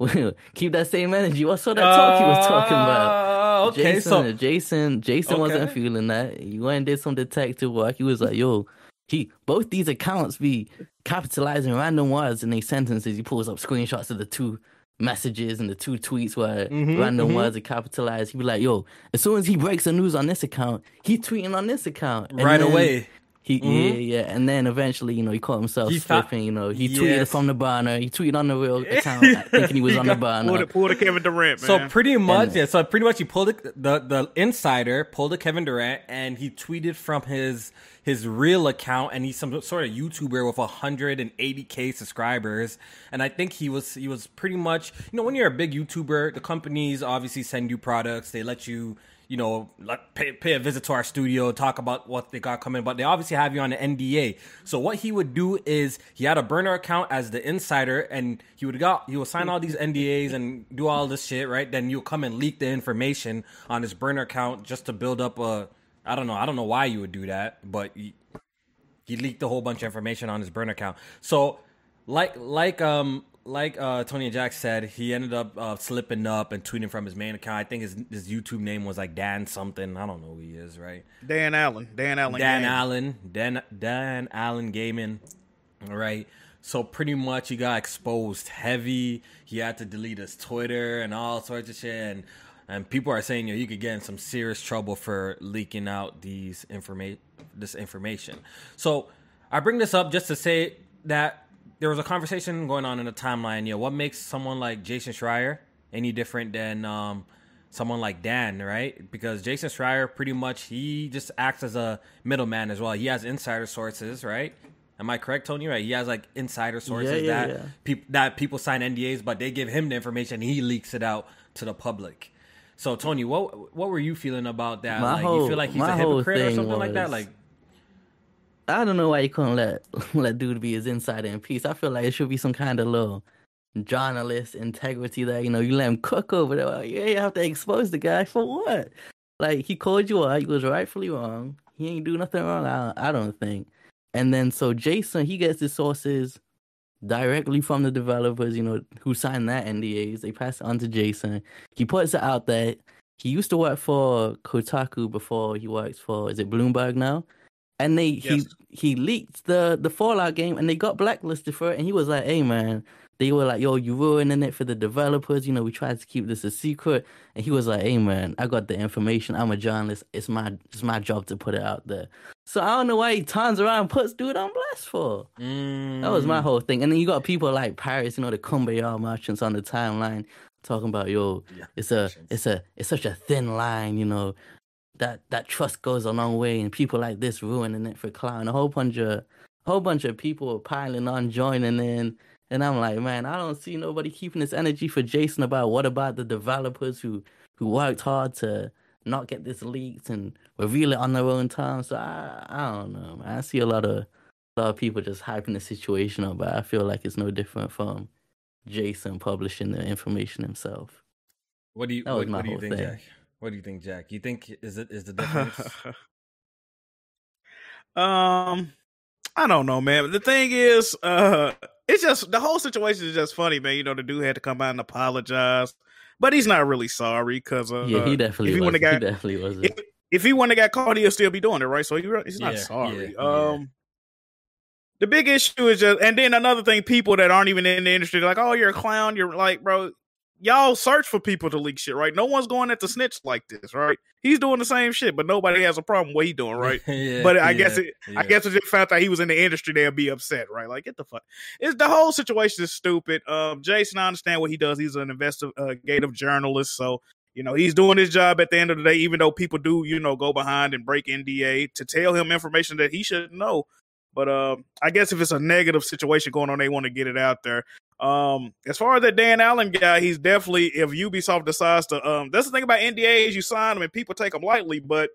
"Keep that same energy." What sort of talk he was talking about? Uh, okay, Jason, so Jason, Jason wasn't feeling that. He went and did some detective work. He was like, "Yo, he both these accounts be capitalizing random words in their sentences." He pulls up screenshots of the two messages and the two tweets where Mhm, random mhm. words are capitalized. He'd be like, "Yo, as soon as he breaks the news on this account, he tweeting on this account And right away. He, Mhm. Yeah, yeah, and then eventually, you know, he caught himself He fa- slipping. You know, he tweeted from the burner. He tweeted on the real account, thinking he was on the burner. Pull the, pull the Kevin Durant, man. So pretty much, And- yeah. So pretty much, he pulled it, the the insider pulled a Kevin Durant, and he tweeted from his his real account, and he's some sort of YouTuber with 180k subscribers, and I think he was he was pretty much you know when you're a big YouTuber, the companies obviously send you products, they let you. You know, like pay, pay a visit to our studio, talk about what they got coming, but they obviously have you on an NDA. So what he would do is he had a burner account as the insider, and he would got he would sign all these NDAs and do all this shit, right? Then you'll come and leak the information on his burner account just to build up a. I don't know. I don't know why you would do that, but he, he leaked a whole bunch of information on his burner account. So, like like um like uh, Tony and Jack said, he ended up uh, slipping up and tweeting from his main account. I think his his YouTube name was like Dan something. I don't know who he is, right? Dan Allen, Dan Allen, Dan. Allen, Dan Dan Allen Gaming, all right. So pretty much he got exposed heavy. He had to delete his Twitter and all sorts of shit. And and people are saying you know, you could get in some serious trouble for leaking out these information this information. So I bring this up just to say that there was a conversation going on in the timeline. You know, what makes someone like Jason Schreier any different than um, someone like Dan, right? Because Jason Schreier pretty much he just acts as a middleman as well. He has insider sources, right? Am I correct, Tony? Right? He has like insider sources yeah, that yeah. peop- that people sign NDAs, but they give him the information. And he leaks it out to the public. So, Tony, what what were you feeling about that? My like, you feel like he's a hypocrite or thing something like that? Like, I don't know why you couldn't let let dude be his insider in peace. I feel like it should be some kind of little journalist integrity there. You know, you let him cook over there. Well, yeah, you have to expose the guy for what? Like he called you out. He was rightfully wrong. He ain't do nothing wrong. I, I don't think. And then so Jason, he gets his sources directly from the developers. You know, who signed that NDAs. They pass it on to Jason. He puts it out there. He used to work for Kotaku before he works for is it Bloomberg now? And they Yes. he he leaked the the Fallout game and they got blacklisted for it. And he was like, "Hey man," they were like, "Yo, you ruining it for the developers." You know, we tried to keep this a secret. And he was like, "Hey man, I got the information. I'm a journalist. It's my it's my job to put it out there." So I don't know why he turns around and puts dude on blast for. That was Mm. my whole thing. And then you got people like Paris, you know, the Kumbaya merchants on the timeline talking about, yo, Yeah, it's a merchants. it's a it's such a thin line, you know. That that trust goes a long way and people like this ruining it for clout. And a whole bunch of whole bunch of people piling on, joining in. And I'm like, man, I don't see nobody keeping this energy for Jason about what about the developers who who worked hard to not get this leaked and reveal it on their own time. So I I don't know, man. I see a lot of a lot of people just hyping the situation up, but I feel like it's no different from Jason publishing the information himself. What do you That was what, my what you whole think, thing. Jack? What do you think, Jack? You think is it is the difference? um, I don't know, man. The thing is, uh, it's just the whole situation is just funny, man. You know, the dude had to come out and apologize, but he's not really sorry because uh, yeah, he definitely if he was. wouldn't He got definitely wasn't. if, if he wouldn't have got caught, he'll still be doing it, right? So he, he's not Yeah, sorry. yeah, yeah. um. The big issue is just, and then another thing, people that aren't even in the industry, like, oh, you're a clown. You're like, bro, y'all search for people to leak shit, right? No one's going at the snitch like this, right? He's doing the same shit, but nobody has a problem with what he's doing, right? yeah, But I yeah, guess it, I guess it's just the fact that he was in the industry, they'll be upset, right? Like, get the fuck. It's the whole situation is stupid. Um, Jason, I understand what he does. He's an investigative journalist, so you know he's doing his job at the end of the day. Even though people do, you know, go behind and break NDA to tell him information that he shouldn't know. But um, I guess if it's a negative situation going on, they want to get it out there. Um, as far as that Dan Allen guy, he's definitely if Ubisoft decides to um, that's the thing about NDAs, you sign them and people take them lightly, but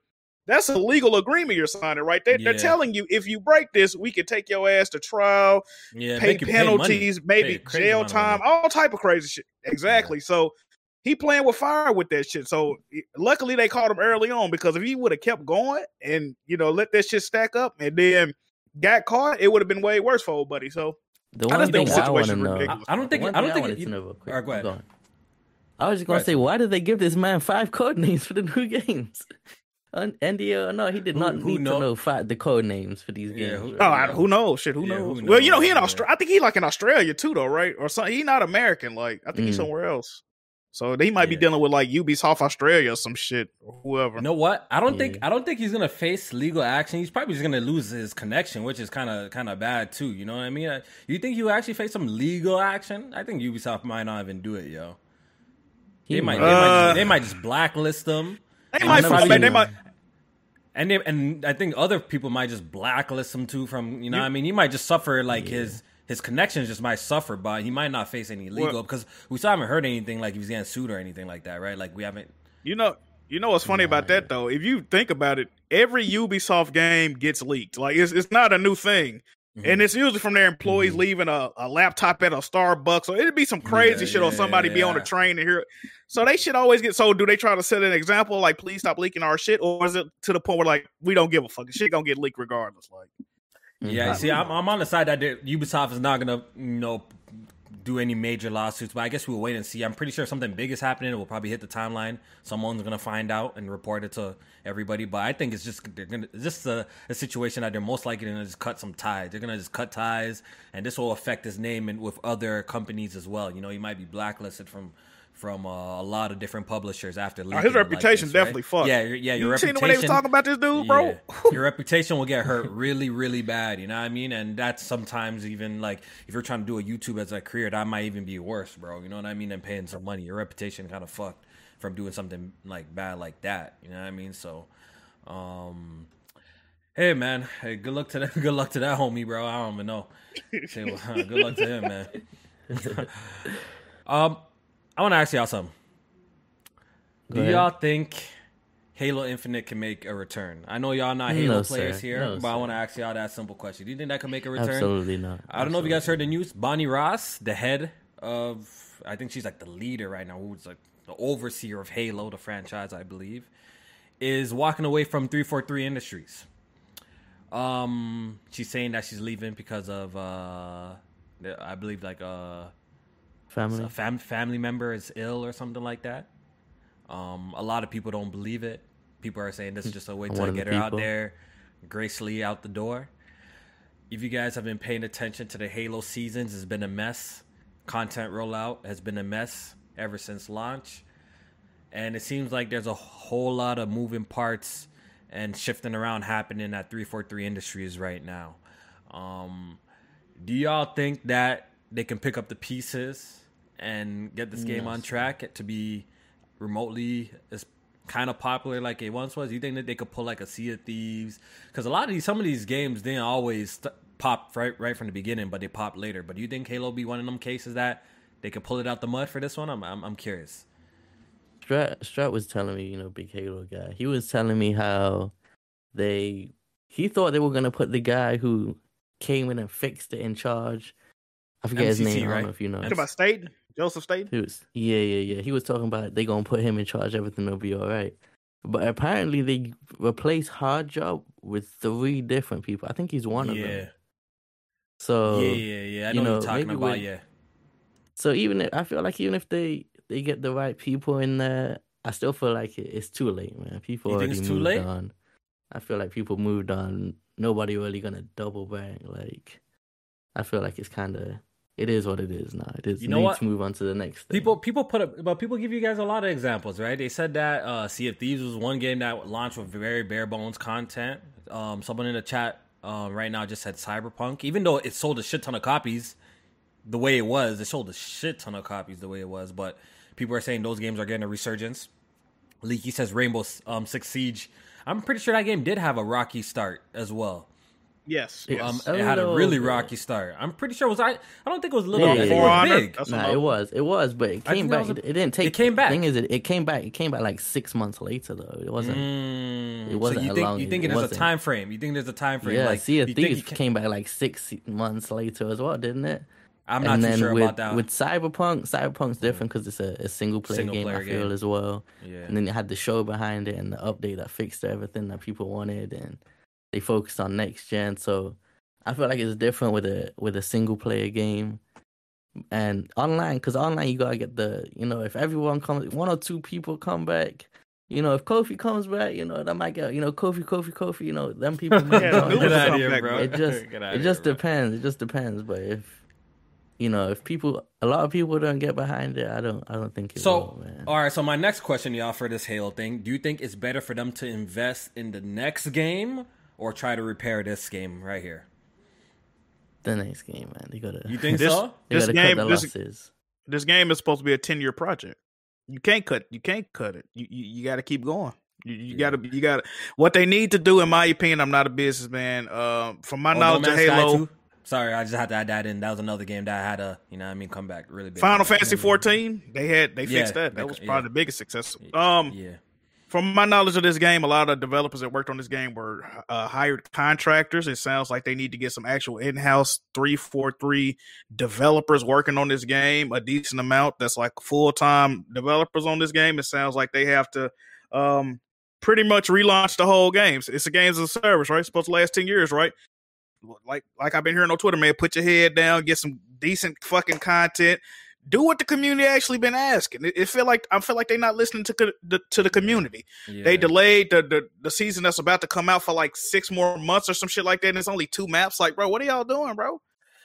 That's a legal agreement you're signing, right? They, They're Yeah. telling you if you break this, we can take your ass to trial, Yeah, pay you pay penalties, maybe Pay jail amount of money. time, all type of crazy shit. Exactly. So he playing with fire with that shit. So luckily they caught him early on because if he would have kept going and you know let that shit stack up and then got caught, it would have been way worse for old buddy. So The I one just thing I want to situation is know. ridiculous. I, I don't think. I don't think. wanted it- to know real quick. Alright, go ahead. Go on. I was just gonna ahead. say, why did they give this man five code names for the new games? On NDA or no, he did not who need know- to know five, the code names for these Yeah, games. who- oh, I, who knows? Shit, who Yeah, knows? who Well, you know he in Australia. I think he like in Australia too, though, right? Or something. He not American. Like I think he's Mm. somewhere else. So they might be dealing with like Ubisoft Australia or some shit or whoever. You know what? I don't think I don't think he's gonna face legal action. He's probably just gonna lose his connection, which is kind of kind of bad too. You know what I mean? Uh, You think you actually face some legal action? I think Ubisoft might not even do it, yo. They might, might. they, might Uh, just, they might just blacklist them, They I've might, never fuck- they might. and they, and I think other people might just blacklist him too. From you know, what I mean, he might just suffer like his his connections just might suffer, but he might not face any legal Well- because we still haven't heard anything like he was getting sued or anything like that, right? Like we haven't. You know, you know what's funny about that though? If you think about it, every Ubisoft game gets leaked. Like it's it's not a new thing. Mm-hmm. And it's usually from their employees leaving a, a laptop at a Starbucks, or it'd be some crazy Yeah, shit, or yeah, somebody be on a train and hear. it. So they should always get. So do they try to set an example, like please stop leaking our shit, or is it to the point where like we don't give a fuck, shit gonna get leaked regardless? Like Yeah, Mhm. see, I'm, I'm on the side that Ubisoft is not gonna, you know, do any major lawsuits. But I guess we'll wait and see. I'm pretty sure something big is happening. It will probably hit the timeline. Someone's gonna find out and report it to everybody. But I think it's just they're gonna just a, a situation that they're most likely gonna just cut some ties. They're gonna just cut ties, and this will affect his name and with other companies as well. You know, he might be blacklisted from. From uh, a lot of different publishers after leaking his it like reputation this, right? definitely fucked. Yeah, yeah, your you seen reputation. the way they was talking about this dude, bro? Yeah. Your reputation will get hurt really, really bad. You know what I mean? And that's sometimes even like if you're trying to do a YouTube as a career, that might even be worse, bro. You know what I mean? Than paying some money. Your reputation kind of fucked from doing something like bad like that. You know what I mean? So, um, hey man, hey, good luck to that. Good luck to that homie, bro. I don't even know. Say, well, good luck to him, man. um, I want to ask y'all something. Go Do ahead. y'all think Halo Infinite can make a return? I know y'all not Halo No, players sir. here, No, but I want to ask y'all that simple question. Do you think that can make a return? Absolutely not. I don't know if you guys heard the news. Bonnie Ross, the head of, I think she's like the leader right now, who's like the overseer of Halo, the franchise, I believe, is walking away from 343 Industries. Um, she's saying that she's leaving because of, uh, I believe like uh, Family. a fam- family member is ill or something like that. Um, a lot of people don't believe it. People are saying this is just a way to get her out there gracefully out the door. If you guys have been paying attention to the Halo seasons, it's been a mess. Content rollout has been a mess ever since launch. And it seems like there's a whole lot of moving parts and shifting around happening at 343 Industries right now. Um, do y'all think that they can pick up the pieces and get this game on track to be remotely as kind of popular like it once was? You think that they could pull like a Sea of Thieves? Because a lot of these, some of these games didn't always st- pop right right from the beginning, but they pop later. But do you think Halo be one of them cases that they could pull it out the mud for this one? I'm I'm, I'm curious. Strat Strat was telling me, you know, big Halo guy. He was telling me how they he thought they were gonna put the guy who came in and fixed it in charge. I forget his MCC, name. I right? don't know if you know. Talking about Staten, Joseph Staten. He was yeah, yeah, yeah. He was talking about they gonna put him in charge, everything will be all right. But apparently they replaced Hard Job with three different people. I think he's one of yeah. them. So yeah, yeah, yeah. I you know, know, what you're talking about. with- Yeah, So even if, I feel like even if they they get the right people in there, I still feel like it, it's too late, man. People You think already it's too moved late? on. I feel like people moved on. Nobody really gonna double back. Like I feel like it's kind of it is what it is now. It is. You know need what? to move on to the next. Thing. People people put up, but people give you guys a lot of examples, right? They said that uh, Sea of Thieves was one game that launched with very bare bones content. Um, someone in the chat um, right now just said Cyberpunk, even though it sold a shit ton of copies, the way it was, it sold a shit ton of copies the way it was. But people are saying those games are getting a resurgence. Leaky says Rainbow um, Six Siege. I'm pretty sure that game did have a rocky start as well. Yes, It- yes. Um, it had a really bit. rocky start. I'm pretty sure it was I. I don't think it was little. Yeah, I think yeah, it was Honor, big. Nah, it was, it was, but it came back. was It, a- it didn't take. it came back. Thing is, it, it came back. It came back like six months later though. It wasn't. Mm, It wasn't so you think long- you think it there's a time frame? You think there's a time frame? yeah, like, Sea of you think it came back like six months later as well, didn't it? I'm not and too sure with, about that. with Cyberpunk, Cyberpunk's different because it's a, a single player Single game. player I feel game. as well. yeah. And then it had the show behind it and the update that fixed everything that people wanted, and they focused on next gen. So I feel like it's different with a with a single player game and online because online you gotta get the you know if everyone comes one or two people come back. You know, if Kofi comes back, you know, that might get, you know, Kofi, Kofi, Kofi, you know, them people might Yeah, join. Lou Get was out of come here, back, bro. It just, Get outta it here, just bro. depends. It just depends. But if, you know, if people, a lot of people don't get behind it, I don't, I don't think it So, will, man. all right. So my next question, y'all, for this Halo thing, do you think it's better for them to invest in the next game or try to repair this game right here? the next game, man, they gotta, You think This- so? this gotta game- cut the this- this game is supposed to be a ten year project. You can't cut. You can't cut it. You you, you got to keep going. You, you Yeah. got to. You got to. What they need to do, in my opinion, I'm not a businessman. Um, from my Oh, No knowledge of Halo, Sorry, I just had to add that in. That was another game that I had a, you know, what I mean, come back really big. Final Fantasy 14, they had they Yeah, fixed that. they That was probably yeah. the biggest success. Um, Yeah. From my knowledge of this game, a lot of developers that worked on this game were uh, hired contractors. It sounds like they need to get some actual in-house three four three developers working on this game, a decent amount. That's like full time developers on this game. It sounds like they have to um, pretty much relaunch the whole game. It's a games as a service, right? It's supposed to last ten years, right? Like like I've been hearing on Twitter, man. Put your head down, get some decent fucking content do what the community actually been asking. It, it feel like I feel like they're not listening to co- the, to the community. yeah. They delayed the, the the season that's about to come out for like six more months or some shit like that. And it's only two maps. Like, bro, what are y'all doing, bro?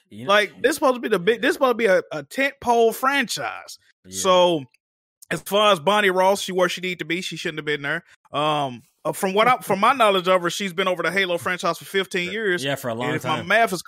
You know- Like, this supposed to be the big. This supposed to be a, a tent pole franchise. Yeah. So, as far as Bonnie Ross, she where she need to be. She shouldn't have been there. Um, uh, from what I from my knowledge of her, she's been over the Halo franchise for fifteen years. yeah, for a long And if my time. math is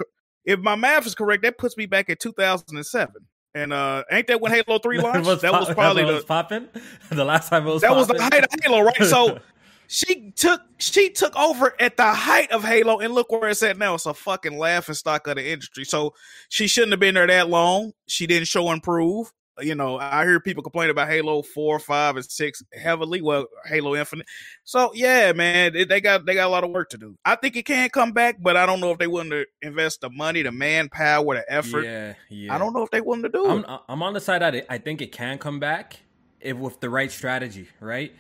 if my math is correct, that puts me back at 2007. And uh ain't that when Halo 3 launched? Was that pop- was probably the was popping. The last time it was that was the height of Halo, right? So she took she took over at the height of Halo, and look where it's at now. It's a fucking laughing stock of the industry. So she shouldn't have been there that long. She didn't show improve. You know, I hear people complain about Halo four, five, and six heavily. Well, Halo Infinite. So yeah, man, they- got they got a lot of work to do. I think it can come back, but I don't know if they willing to invest the money, the manpower, the effort. Yeah, yeah. I don't know if they willing to do it. I'm I'm on the side that I think it can come back if with the right strategy, right?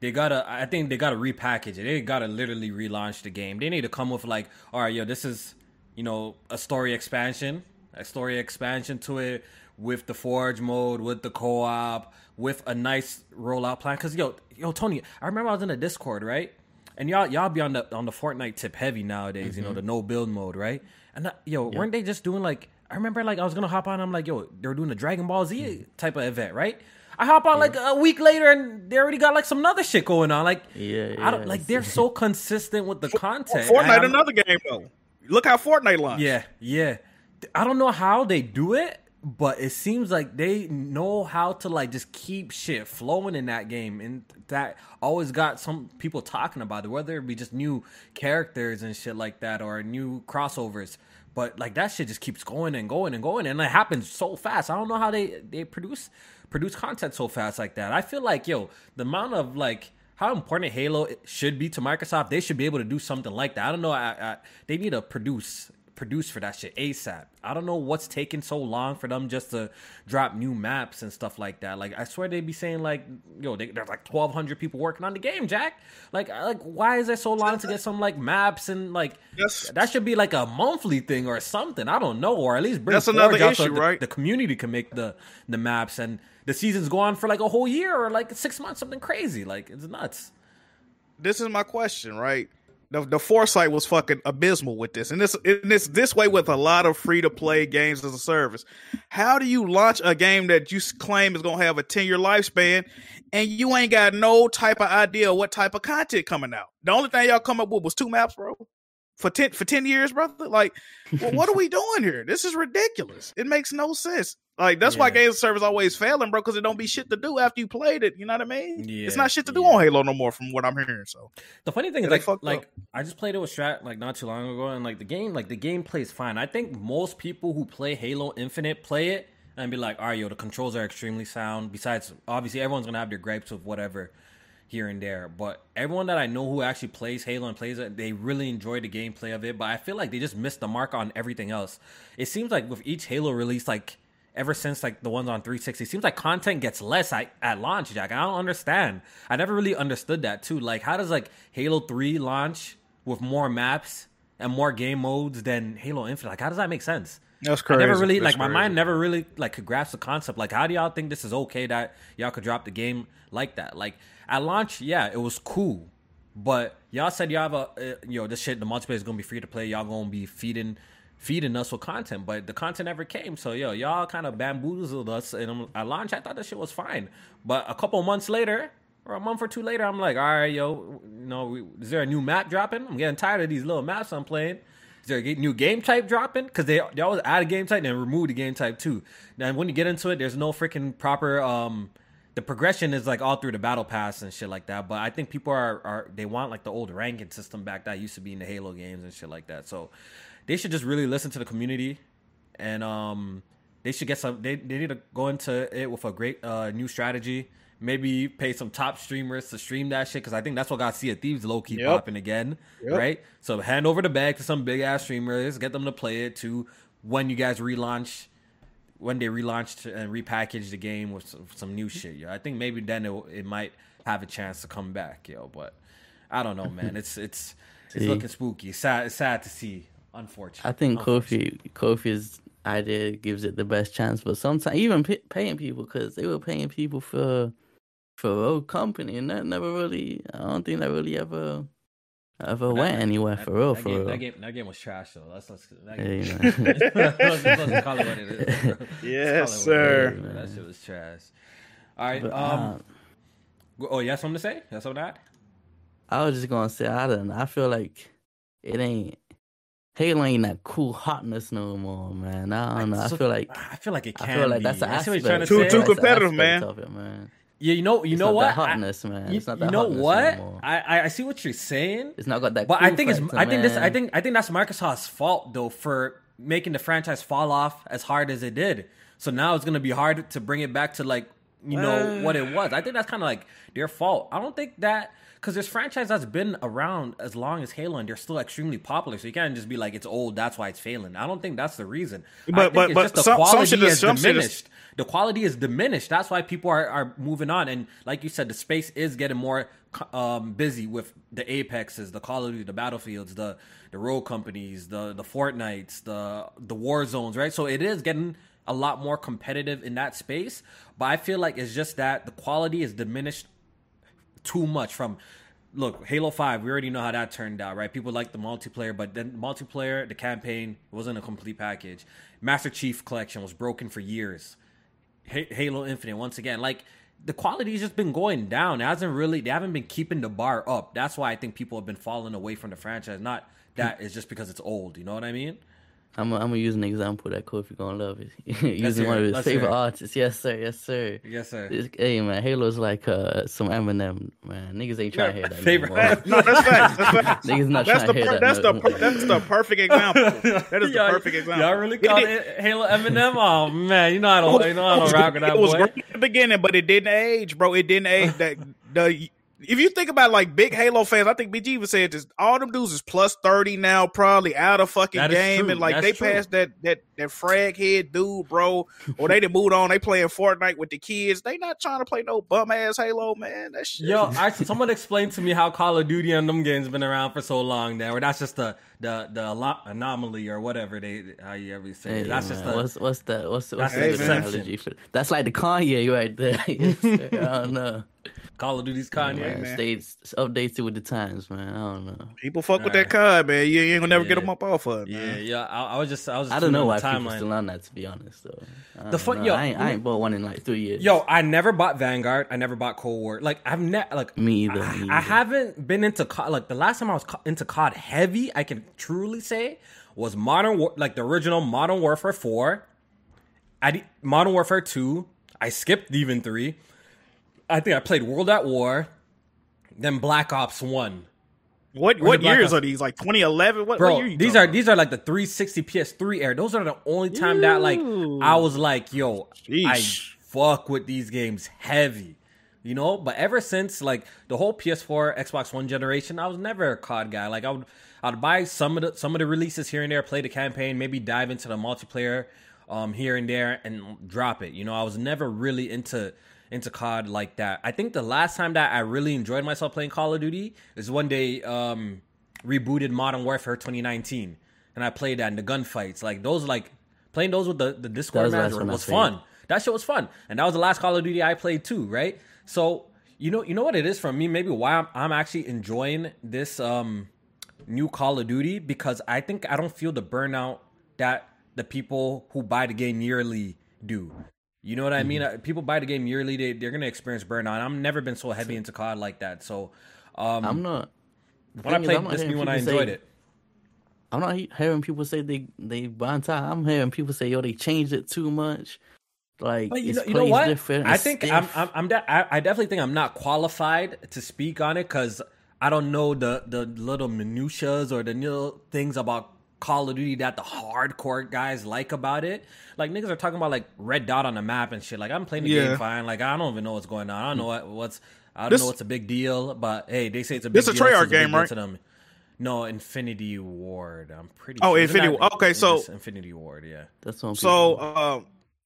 They gotta, I think they gotta repackage it. They gotta literally relaunch the game. They need to come with like, all right, yo, this is, you know, a story expansion, a story expansion to it with the forge mode, with the co-op, with a nice rollout plan. Cause yo, yo, Tony, I remember I was in the Discord, right? And y'all, y'all be on the on the Fortnite tip heavy nowadays. You know, mm-hmm. the no build mode, right? And that, yo, weren't they just doing like? I remember like I was gonna hop on. I'm like, yo, they're doing a Dragon Ball Z mm-hmm. type of event, right? I hop on like a week later, and they already got like some other shit going on. Like, Yeah, I don't yeah, like they're so consistent with the content. Fortnite, another game though. Look how Fortnite launched. yeah, yeah. I don't know how they do it, but it seems like they know how to like just keep shit flowing in that game, and that always got some people talking about it, whether it be just new characters and shit like that, or new crossovers. But like that shit just keeps going and going and going, and it happens so fast. I don't know how they they produce produce content so fast like that. I feel like yo, the amount of like how important Halo should be to Microsoft, they should be able to do something like that. I don't know. I, I, they need to produce produce for that shit ASAP. I don't know what's taking so long for them just to drop new maps and stuff like that. Like I swear they'd be saying like, yo, they, there's like twelve hundred people working on the game, Jack. Like, like why is it so long to get some like maps and like That's- that should be like a monthly thing or something. I don't know, or at least bring That's another out so issue, the, right? The community can make the the maps and the seasons go on for like a whole year or like six months, something crazy. Like it's nuts. this is my question, right? The, the foresight was fucking abysmal with this, and this and it's this way with a lot of free to play games as a service. How do you launch a game that you claim is gonna have a ten year lifespan, and you ain't got no type of idea what type of content coming out? The only thing y'all come up with was two maps, bro. For ten for ten years, brother. Like, well, what are we doing here? This is ridiculous. It makes no sense. Like that's why Yeah. games service always failing, bro, because it don't be shit to do after you played it. You know what I mean? yeah. it's not shit to do yeah. on Halo no more, from what I'm hearing. So The funny thing is like like up. I just played it with Strat like not too long ago and like the game like the game plays fine. I think most people who play Halo Infinite play it and be like, all right, yo, the controls are extremely sound. Besides, obviously everyone's gonna have their gripes of whatever here and there. But everyone that I know who actually plays Halo and plays it, they really enjoy the gameplay of it. But I feel like they just missed the mark on everything else. It seems like with each Halo release, like ever since like the ones on 360, it seems like content gets less at, at launch, Jack. I don't understand. I never really understood that too. Like, how does like Halo 3 launch with more maps and more game modes than Halo Infinite? Like, how does that make sense? that's I never really That's like my crazy. mind never really like could grasp the concept. Like, how do y'all think this is okay that y'all could drop the game like that? Like at launch, yeah, it was cool, but y'all said y'all have a uh, yo this shit the multiplayer is gonna be free to play. Y'all gonna be feeding feeding us with content, but the content never came. So yo, y'all kind of bamboozled us. And I'm- at launch, I thought that shit was fine, but a couple months later. Or a month or two later, I'm like, all right, yo, you know, we, is there a new map dropping? I'm getting tired of these little maps I'm playing. Is there a new game type dropping? Because they they always add a game type and then remove the game type too. Then when you get into it, there's no freaking proper. um The progression is like all through the battle pass and shit like that. But I think people are are they want like the old ranking system back that used to be in the Halo games and shit like that. So they should just really listen to the community and um they should get some. They they need to go into it with a great uh new strategy. Maybe pay some top streamers to stream that shit because I think that's what got Sea of Thieves low key Yep. popping again, Yep. right? So hand over the bag to some big ass streamers, get them to play it to when you guys relaunch, when they relaunched and repackage the game with some, some new shit. Yo, I think maybe then it, it might have a chance to come back, yo. But I don't know, man. It's it's it's looking spooky. It's sad. It's sad to see. Unfortunately, I think Unfortunately. Kofi Kofi's idea gives it the best chance, but sometimes even p- paying people because they were paying people for for Rogue Company, and that never really. I don't think that really ever ever That- went anywhere that- for real. that for game, real. That game, that game was trash though. Let's let's that Yeah, game. you know. let's, let's call it what it is. Yes, call it what it sir. is. That shit was trash. All right. But, um. uh, oh, you have something to say? You have something to add? I was just gonna say I don't know. I feel like it ain't Halo ain't that cool hotness no more, man. I don't know. I So- feel like I feel like it can. I feel like be. that's the I see what aspect. you're trying to Too- say. too competitive, man. Of it, man. Yeah, you know, you It's know not what? That hotness, man. You, It's not you know what? more. I, I I see what you're saying. It's not got that. But I think it's factor, I think this I think I think that's Microsoft's fault though for making the franchise fall off as hard as it did. So now it's gonna be hard to bring it back to like you know what it was. I think that's kind of like their fault. I don't think that because this franchise that's been around as long as Halo and they're still extremely popular. So you can't just be like it's old, that's why it's failing. I don't think that's the reason. I But- think but- it's but just the some- some quality shit is- some shit is- diminished the quality is diminished. That's why people are, are moving on. And like you said, the space is getting more um, busy with the Apexes, the Call of Duty, the Battlefields, the the Rogue Companies, the the Fortnites, the the war zones, right? So it is getting a lot more competitive in that space. But I feel like it's just that the quality is diminished too much from look halo 5 we already know how that turned out right? People like the multiplayer but then multiplayer the campaign wasn't a complete package. Master chief collection was broken for years. Ha- halo infinite once again like the quality's just been going down. It hasn't really they haven't been keeping the bar up. That's why i think people have been falling away from the franchise. Not that it's just because it's old you know what i mean I'm gonna I'm use an example that Kofi gonna love it. Using one of his Let's favorite artists. Yes, sir. Yes, sir. yes sir This, hey man, Halo's like uh, some Eminem, man. Niggas ain't trying to hear that. Favorite- anymore. no, that's facts. That's facts. Niggas not That's trying to hear per- that. that's no- the per- that's the perfect example. That is the perfect example. Y'all really It call did- it Halo Eminem? Oh man, you know I don't, you know I don't rock with that it was boy. great at the beginning, but it didn't age, bro. It didn't age. That the if you think about like big Halo fans, I think BG even said this. All them dudes is plus thirty now, probably out of fucking game, true. and like That's they true. passed that that that frag head dude, bro, or they done moved on. They playing Fortnite with the kids. They not trying to play no bum ass Halo, man. That shit. Yo, I, someone explained to me how Call of Duty and them games been around for so long now, or that's just the the the alo- anomaly or whatever they how you ever say Hey, it. That's just the what's what's that? What's, what's That's the the good exception. analogy for? That's like the Kanye right there. Yes. I don't know. Call of Duty's Kanye. Man, man. stay s- updated with the times, man. I don't know. People fuck with Alright. that card, man. You, you ain't gonna never get them up off of it, Yeah, man. yeah. I, I was just, I was. Just I don't know why the people still on that. To be honest, though. I The don't fun- yo, I ain't, I ain't bought one in like three years. Yo, I never bought Vanguard. I never bought Cold War. Like I've never like Me either, I, me I haven't been into COD. Like the last time I was co- into COD heavy, I can truly say was Modern War, like the original Modern Warfare Four. I did- Modern Warfare Two. I skipped even three. I think I played World at War, then Black Ops One. What what years Ops? are these? Like 2011? What, Bro, what these are about? these are like the 360 PS3 era. Those are the only time that like I was like, yo, I fuck with these games heavy. You know, but ever since like the whole PS4, Xbox One generation, I was never a COD guy. Like I would I'd buy some of the some of the releases here and there, play the campaign, maybe dive into the multiplayer um here and there and drop it. You know, I was never really into into COD like that. I think the last time that I really enjoyed myself playing Call of Duty is one day um rebooted Modern Warfare 2019 and I played that in the gunfights. Like those like playing those with the the Discord was manager was fun. That shit was fun, and that was the last Call of Duty I played too, right? So you know, you know what it is for me. Maybe why I'm, I'm actually enjoying this um new Call of Duty because I think I don't feel the burnout that the people who buy the game yearly do. You know what I mean? Uh, People buy the game yearly; they they're gonna experience burnout. I've never been so heavy into COD like that. So um, I'm not. when I is, played not this new one, I enjoyed say, it. I'm not hearing people say they they burnt out. I'm hearing people say, "Yo, they changed it too much." Like, But you it's know, you know what? I think stiff. I'm, I'm, I'm de- I, I definitely think I'm not qualified to speak on it because I don't know the the little minutiae or the little things about Call of Duty that the hardcore guys like about it. Like niggas are talking about like red dot on the map and shit. Like I'm playing the Yeah. game fine. Like I don't even know what's going on. I don't know what, what's I don't This- know what's a big deal. But hey, they say it's a big This deal. so it's a big game, right? To them. No, Infinity Ward. I'm pretty. Oh, sure. Isn't Infinity- that- okay, so- Infinity Ward. Yeah. That's what I'm So, uh,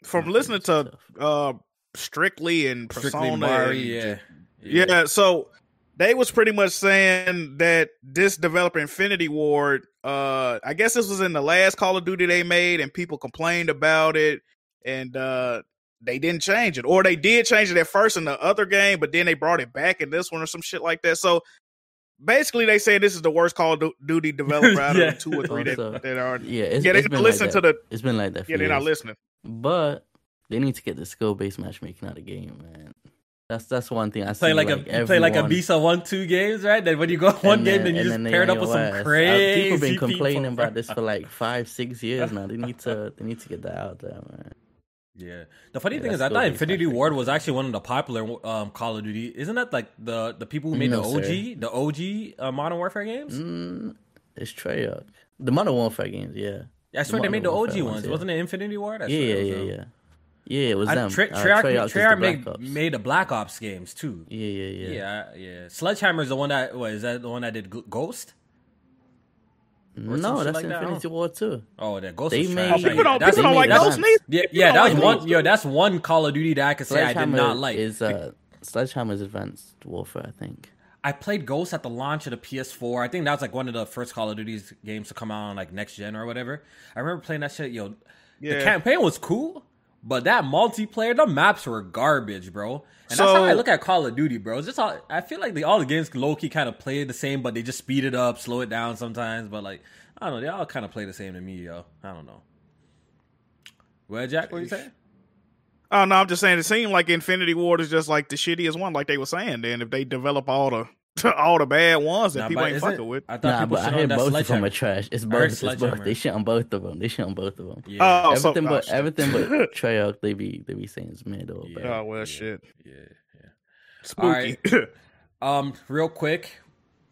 from listening to uh, Strictly and Persona, Strictly Mari. and- Yeah. yeah, so they was pretty much saying that this developer Infinity Ward, uh, I guess this was in the last Call of Duty they made, and people complained about it, and uh, they didn't change it, or they did change it at first in the other game, but then they brought it back in this one or some shit like that. So. Basically, they say this is the worst Call of Duty developer out Yeah. of the two or three that, that are. yeah, it's, yeah, they it's don't listen like to the. It's been like that. For Yeah, they're not listening. But they need to get the skill based matchmaking out of the game, man. That's that's one thing I see. play like, a you play like a everyone- Visa one two games, right? Then when you go one and game, then- then you just then they pair it up with some. Uh, crazy. people been complaining people, about this for like five, six years now. They need to they need to get that out there, man. Yeah. The funny Yeah, thing is, I thought Infinity Ward was actually one of the popular um, Call of Duty. Isn't that like the the people who made No, the OG, sir. the OG uh, Modern Warfare games? Mm, it's Treyarch. The Modern Warfare games, yeah. I swear they Modern made the OG Warfare ones. ones, yeah. Wasn't it Infinity Ward? I Yeah, yeah, it was yeah, yeah. Yeah, it was I, them. Tre- Uh, Treyarch, Treyarch the Treyarch made, Ops. made the Black Ops games too. Yeah, yeah, yeah. Yeah, yeah. Sledgehammer is the one that. What is that? The one that did Ghost? or No, that's like Infinity huh? War too. Oh, that Ghost. They was made- trash. Oh, people don't- That's- people don't they like made Ghost. Yeah, yeah, don't that was like one. Yo, that's one Call of Duty that I could say I did not like. Is uh, Sledgehammer's Advanced Warfare, I think. I played Ghost at the launch of the PS4. I think that was like one of the first Call of Duty's games to come out on like next gen or whatever. I remember playing that shit. Yo, the campaign was cool, but that multiplayer, the maps were garbage, bro. And that's how I look at Call of Duty, bro. It's just all, I feel like the, all the games low key kind of play the same, but they just speed it up, slow it down sometimes. But like, I don't know, they all kind of play the same to me, yo. I don't know. Well, Jack, what you say? Oh no, I'm just saying it seemed like Infinity Ward is just like the shittiest one, like they were saying. Then if they develop all the all the bad ones that Nah, people ain't isn't- fucking with. I thought Nah, people but I shit heard on both of them are trash. It's I both. It's Sledgehammer. both. They shit on both of them. They shit on both of them. Yeah. Oh, so- everything oh, but shit. everything but Treyarch, they be they be saying it's mid or Yeah. bad. Oh well, yeah. shit, yeah, yeah. spooky. Um, real quick,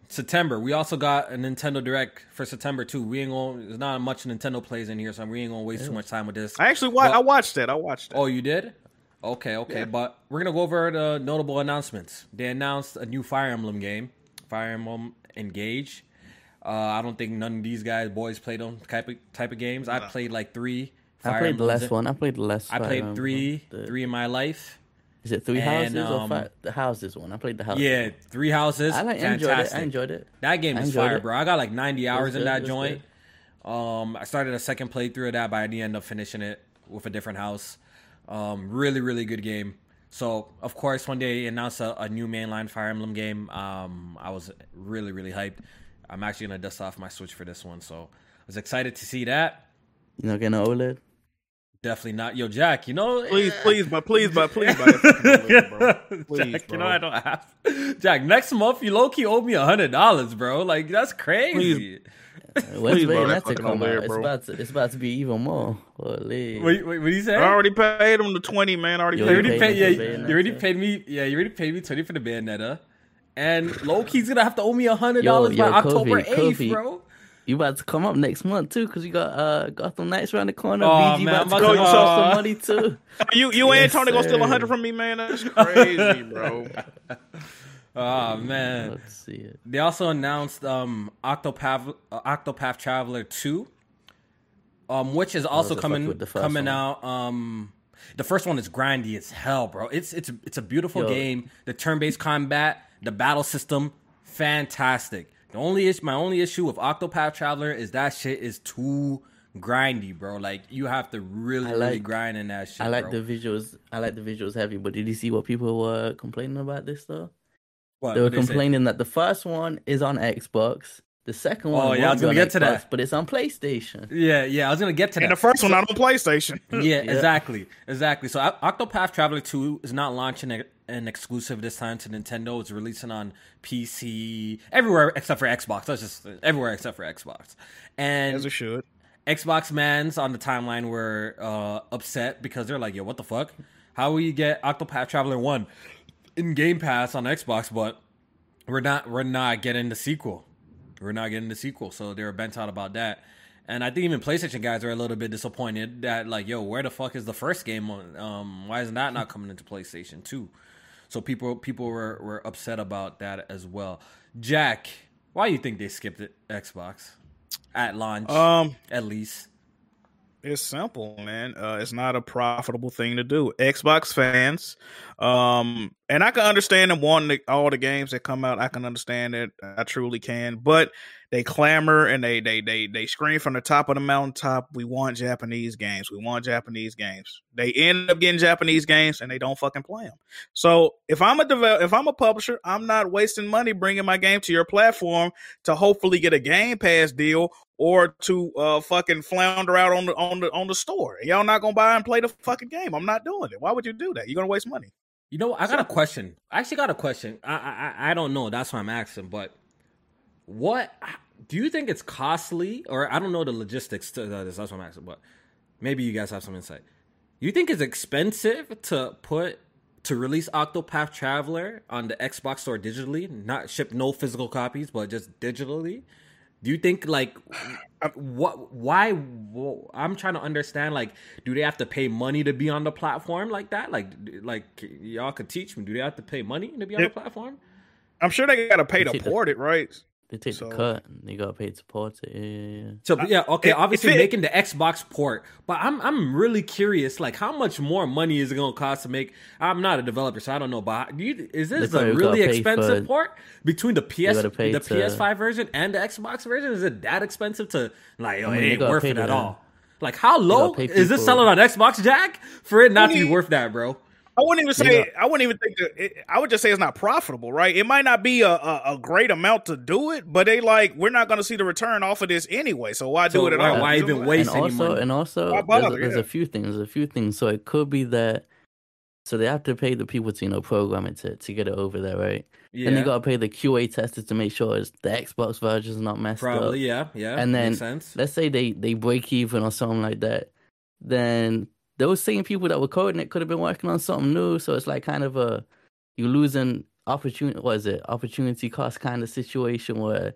September. We also got a Nintendo Direct for September too. We ain't gonna. There's not much Nintendo plays in here, so we ain't gonna waste too much time with this. I actually wa- Well- I watched that. I watched that. Oh, you did? Okay, okay. Yeah. But we're gonna go over the notable announcements. They announced a new Fire Emblem game, Fire Emblem Engage. Uh, I don't think none of these guys, boys, played them type of type of games. I played like three. I played the Emblems. last one. I played the last. I played Emblem. three, The- three in my life. Is it three and, houses um, or five? The houses one. I played the houses. Yeah, three houses. I like fantastic. enjoyed it. I enjoyed it. That game I is fire, it. bro. I got like 90 hours in that it was joint. Um, I started a second playthrough of that, but I didn't end up finishing it with a different house. Um, really, really good game. So of course, when they announced a, a new mainline Fire Emblem game, um, I was really really hyped. I'm actually gonna dust off my Switch for this one, so I was excited to see that. You not getting an OLED? Definitely not. Yo, Jack, you know, Please, please, but please, but please, buy that bro. Please, Jack, you know I don't have. Jack, next month you low key owe me a hundred dollars, bro. Like that's crazy. Please borrow Bayonetta that fucking come OLED, out? It's about to, it's about to be even more. Holy. Wait, wait, what do you say? I already paid him the twenty, man. I already Yo, You paid already him. paid, yeah, you already paid me. Yeah, you already paid me twenty for the Bayonetta, and low key's gonna have to owe me a hundred dollars by yo, October eighth, bro. You about to come up next month too, because you got uh Gotham Knights around the corner. Oh, BG man, I'm about to about come up uh, some money too. You, you ain't Yes, Tony gonna steal a hundred from me, man. That's crazy, bro. Oh man. Let's see it. They also announced um Octopath uh, Octopath Traveler 2 um which is also coming with the first coming one? out um the first one is grindy as hell, bro. It's it's it's a beautiful Yo. game. The turn-based combat, the battle system, fantastic. The only issue, my only issue with Octopath Traveler is that shit is too grindy, bro. Like you have to really, I really like- grind in that shit. I like bro. the visuals. I like the visuals heavy, but did you see what people were complaining about this though? What, They were what'd say? complaining that the first one is on Xbox, the second one Oh, yeah, I was gonna on get to Xbox, that. but it's on PlayStation. Yeah, yeah. I was gonna get to that. And the first one not on PlayStation. Yeah, exactly, exactly. So Octopath Traveler Two is not launching a, an exclusive this time to Nintendo. It's releasing on PC everywhere except for Xbox. That's just everywhere except for Xbox. And As it should. Xbox mans on the timeline were uh, upset because they're like, "Yo, what the fuck? How will you get Octopath Traveler One in Game Pass on Xbox, but we're not we're not getting the sequel. We're not getting the sequel." So they were bent out about that. And I think even PlayStation guys are a little bit disappointed that like, "Yo, where the fuck is the first game? On, um, why is that not coming into PlayStation 2? So people people were were upset about that as well. Jack, why do you think they skipped it Xbox at launch? Um, at least. It's simple, man. Uh, it's not a profitable thing to do. Xbox fans, um, and I can understand them wanting all the games that come out. I can understand it. I truly can. But they clamor and they they they they scream from the top of the mountaintop. We want Japanese games. We want Japanese games. They end up getting Japanese games and they don't fucking play them. So if I'm a develop, if I'm a publisher, I'm not wasting money bringing my game to your platform to hopefully get a Game Pass deal or to uh fucking flounder out on the on the on the store. Y'all not gonna buy and play the fucking game. I'm not doing it. Why would you do that? You're gonna waste money. You know, I got a question. I actually got a question. I I I don't know. That's why I'm asking. But what do you think it's costly, or I don't know the logistics to this. That's what I'm asking. But maybe you guys have some insight. You think it's expensive to put to release Octopath Traveler on the Xbox Store digitally, not ship no physical copies, but just digitally? Do you think like uh, what? Why? wh- I'm trying to understand. Like, do they have to pay money to be on the platform like that? Like, like y'all could teach me. Do they have to pay money to be on Yeah. the platform? I'm sure they gotta pay to port it, right? They take So- the cut. And they got paid to port it. Yeah, yeah, yeah. So yeah, okay. if- obviously it- making the Xbox port, but I'm I'm really curious. Like, how much more money is it going to cost to make? I'm not a developer, so I don't know. But do you, is this a really expensive for- port between the PS the to, PS5 version and the Xbox version? Is it that expensive to like? Yo, I mean, it ain't worth it at to- all. Like, how low is this selling on Xbox, Jack? For it not to be worth that, bro. I wouldn't even say. Yeah. I wouldn't even think. That it, I would just say it's not profitable, right? It might not be a, a, a great amount to do it, but they like we're not going to see the return off of this anyway. So why do it at why- all? why even what? waste- and any also, money. and also, Why there's, bother? a, there's Yeah. a few things. There's a few things. So it could be that. So they have to pay the people to you know program it to, to get it over there, right? Yeah, And they got to pay the QA testers to make sure it's the Xbox version is not messed probably. up. Yeah, yeah. And then makes sense. let's say they they break even or something like that, then those same people that were coding it could have been working on something new. So it's like kind of a you losing opportunity. Was it? Opportunity cost kind of situation where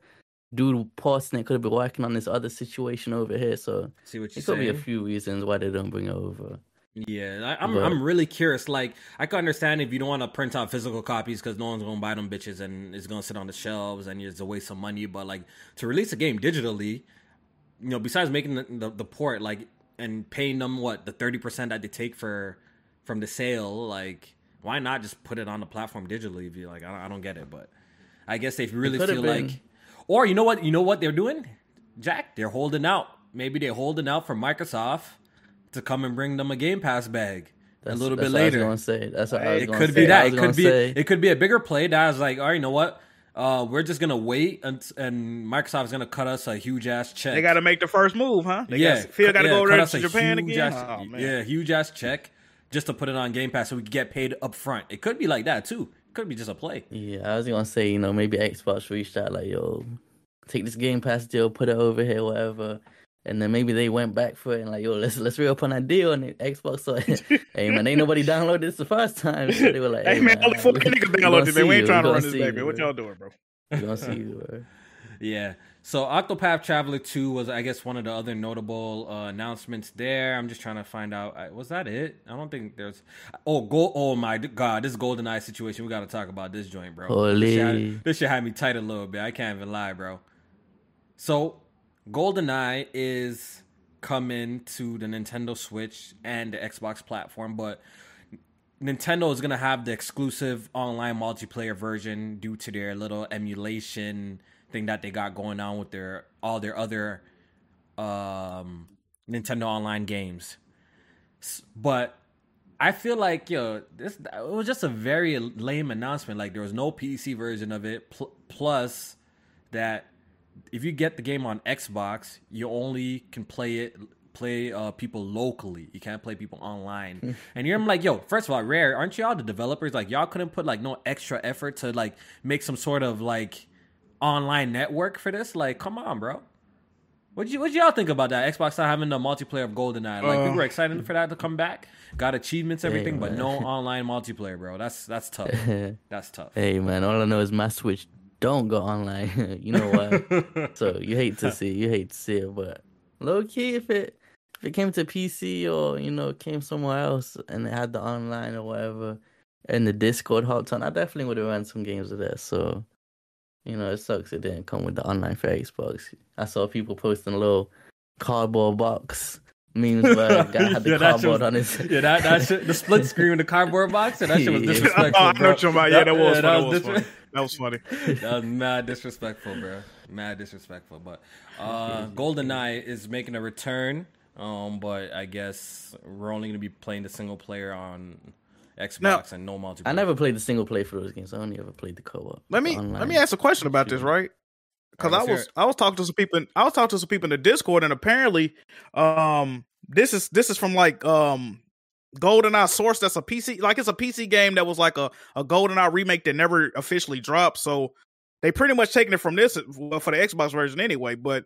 dude posting it could have been working on this other situation over here. So See what you it could be a few reasons why they don't bring it over. Yeah, I, I'm But- I'm really curious. Like, I can understand if you don't want to print out physical copies because no one's gonna buy them bitches and it's gonna sit on the shelves and it's a waste of money. But like to release a game digitally, you know, besides making the, the, the port like and paying them what the thirty percent that they take for from the sale, like why not just put it on the platform digitally? If you like, I don't, I don't get it, but I guess they really feel been- like, or you know what, you know what they're doing, Jack? They're holding out. Maybe they're holding out for Microsoft to come and bring them a Game Pass bag. That's, a little that's bit what later. I was gonna say. That's what I was It could say. be that. It could be. say- It could be a bigger play that was like, all right, you know what? Uh, we're just gonna wait and, and Microsoft's gonna cut us a huge ass check. They got to make the first move, huh? They yeah, got, Phil got to yeah, go over cut there us to Japan again. ass- oh, yeah, huge ass check just to put it on Game Pass so we could get paid up front. It could be like that too. It could be just a play. Yeah, I was gonna say, you know, maybe Xbox reached out like, yo, take this Game Pass deal, put it over here, whatever. And then maybe they went back for it and like, yo, let's let's re up on that deal. And the Xbox So, hey man, ain't nobody downloaded this the first time. So they were like, Hey, man, only four we- niggas we gonna downloaded it, man. We ain't trying to run this see baby. you, What y'all doing, bro? We gonna see you, bro. Yeah. So Octopath Traveler 2 was, I guess, one of the other notable uh, announcements there. I'm just trying to find out. Was that it? I don't think there's. Oh, go, oh my God. This GoldenEye situation. We got to talk about this joint, bro. This shit, Holy. had, this shit had me tight a little bit. I can't even lie, bro. So, GoldenEye is coming to the Nintendo Switch and the Xbox platform, but Nintendo is gonna have the exclusive online multiplayer version due to their little emulation thing that they got going on with their all their other um, Nintendo Online games. But I feel like yo, this it was just a very lame announcement. Like there was no PC version of it. Pl- plus, that if you get the game on Xbox, you only can play it play uh, people locally. You can't play people online. and you're like, yo, first of all, Rare, aren't y'all the developers? Like y'all couldn't put like no extra effort to like make some sort of like online network for this? Like, come on, bro. What you what y'all think about that? Xbox not having the multiplayer of GoldenEye. Like we Uh, were excited for that to come back. Got achievements, everything, but no online multiplayer, bro. That's that's tough. That's tough. Hey man, all I know is my Switch don't go online. you know what? so you hate to see, it, you hate to see it, but low key, if it if it came to PC or you know came somewhere else and it had the online or whatever, and the Discord hopped on, I definitely would have ran some games of that. So you know, it sucks it didn't come with the online for Xbox. I saw people posting a little cardboard box memes where a guy had the Yeah, cardboard shit on his. yeah, that that shit, the split screen with the cardboard box, and that shit was Yeah. disrespectful. Oh, I know what you're about. Yeah, that was funny. That was disre- funny. That was funny. that was mad disrespectful, bro. Mad disrespectful. But uh GoldenEye is making a return. Um, but I guess we're only gonna be playing the single player on Xbox Now- and no multiplayer. I never played the single play for those games. I only ever played the co-op. Let me online. let me ask a question about this, right? Because Alright, I was I was talking to some people. I was talking to some people in the Discord, and apparently, um, this is this is from like um, GoldenEye source. That's a PC, like it's a PC game that was like a a GoldenEye remake that never officially dropped. So they pretty much taking it from this well, for the Xbox version anyway. But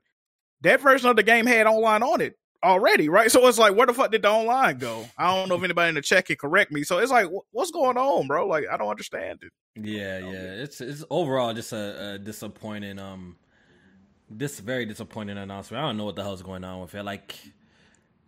that version of the game had online on it already, right? So it's like, where the fuck did the online go? I don't know if anybody in the chat can correct me. So it's like, what's going on, bro? Like, I don't understand it. Yeah, yeah. It's it's overall just a, a disappointing um this very disappointing announcement. I don't know what the hell's going on with it. Like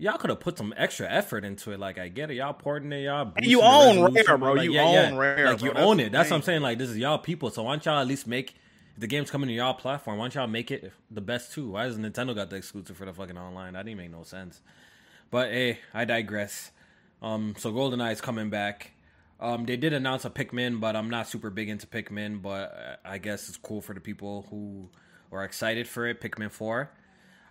y'all could have put some extra effort into it. Like I get it, y'all porting it, y'all. And you own Rare, bro. Like, You yeah, own yeah. Rare, Like bro. you That's own it. That's what I'm saying. Like this is y'all people. So why don't y'all at least make if the game's coming to y'all platform? Why don't y'all make it the best too? Why does Nintendo got the exclusive for the fucking online? That didn't make no sense. But hey, I digress. Um, so GoldenEye is coming back. Um, they did announce a Pikmin, but I'm not super big into Pikmin. But uh, I guess it's cool for the people who are excited for it. Pikmin Four.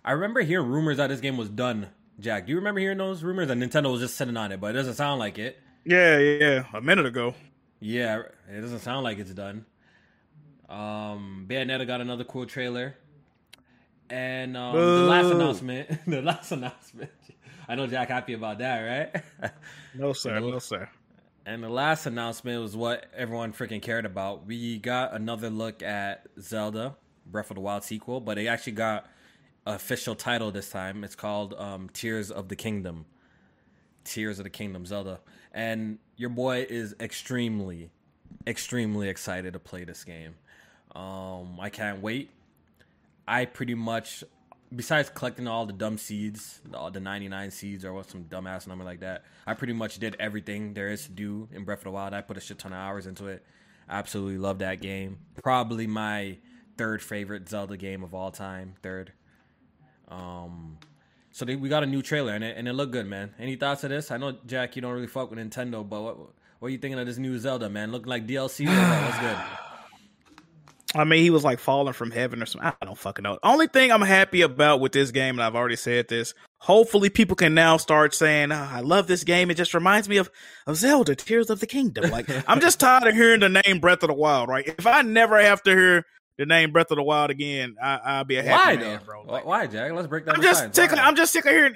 I remember hearing rumors that this game was done. Jack, do you remember hearing those rumors that Nintendo was just sitting on it? But it doesn't sound like it. Yeah, yeah, a minute ago. Yeah, it doesn't sound like it's done. Um, Bayonetta got another cool trailer, and um, the last announcement. The last announcement. I know Jack happy about that, right? No sir, no sir. And the last announcement was what everyone freaking cared about. We got another look at Zelda Breath of the Wild sequel, but it actually got official title this time. It's called um, Tears of the Kingdom. Tears of the Kingdom Zelda. And your boy is extremely, extremely excited to play this game. Um, I can't wait. I pretty much, besides collecting all the dumb seeds, all the 99 seeds or what some dumbass number like that, I pretty much did everything there is to do in Breath of the Wild. I put a shit ton of hours into it. Absolutely love that game. Probably my third favorite Zelda game of all time. Third. Um, so they, we got a new trailer and it, and it looked good, man. Any thoughts of this? I know Jack, you don't really fuck with Nintendo, but what what are you thinking of this new Zelda, man? Looking like DLC? good? I mean, he was like falling from heaven or something. I don't fucking know. Only thing I'm happy about with this game, and I've already said this, hopefully people can now start saying, oh, "I love this game. It just reminds me of of Zelda: Tears of the Kingdom." Like I'm just tired of hearing the name Breath of the Wild. Right? If I never have to hear the name Breath of the Wild again, I, will be a happy Why man, though? bro. Like, Why, Jack? Let's break that. I'm just sick. Of, I'm just sick of hearing.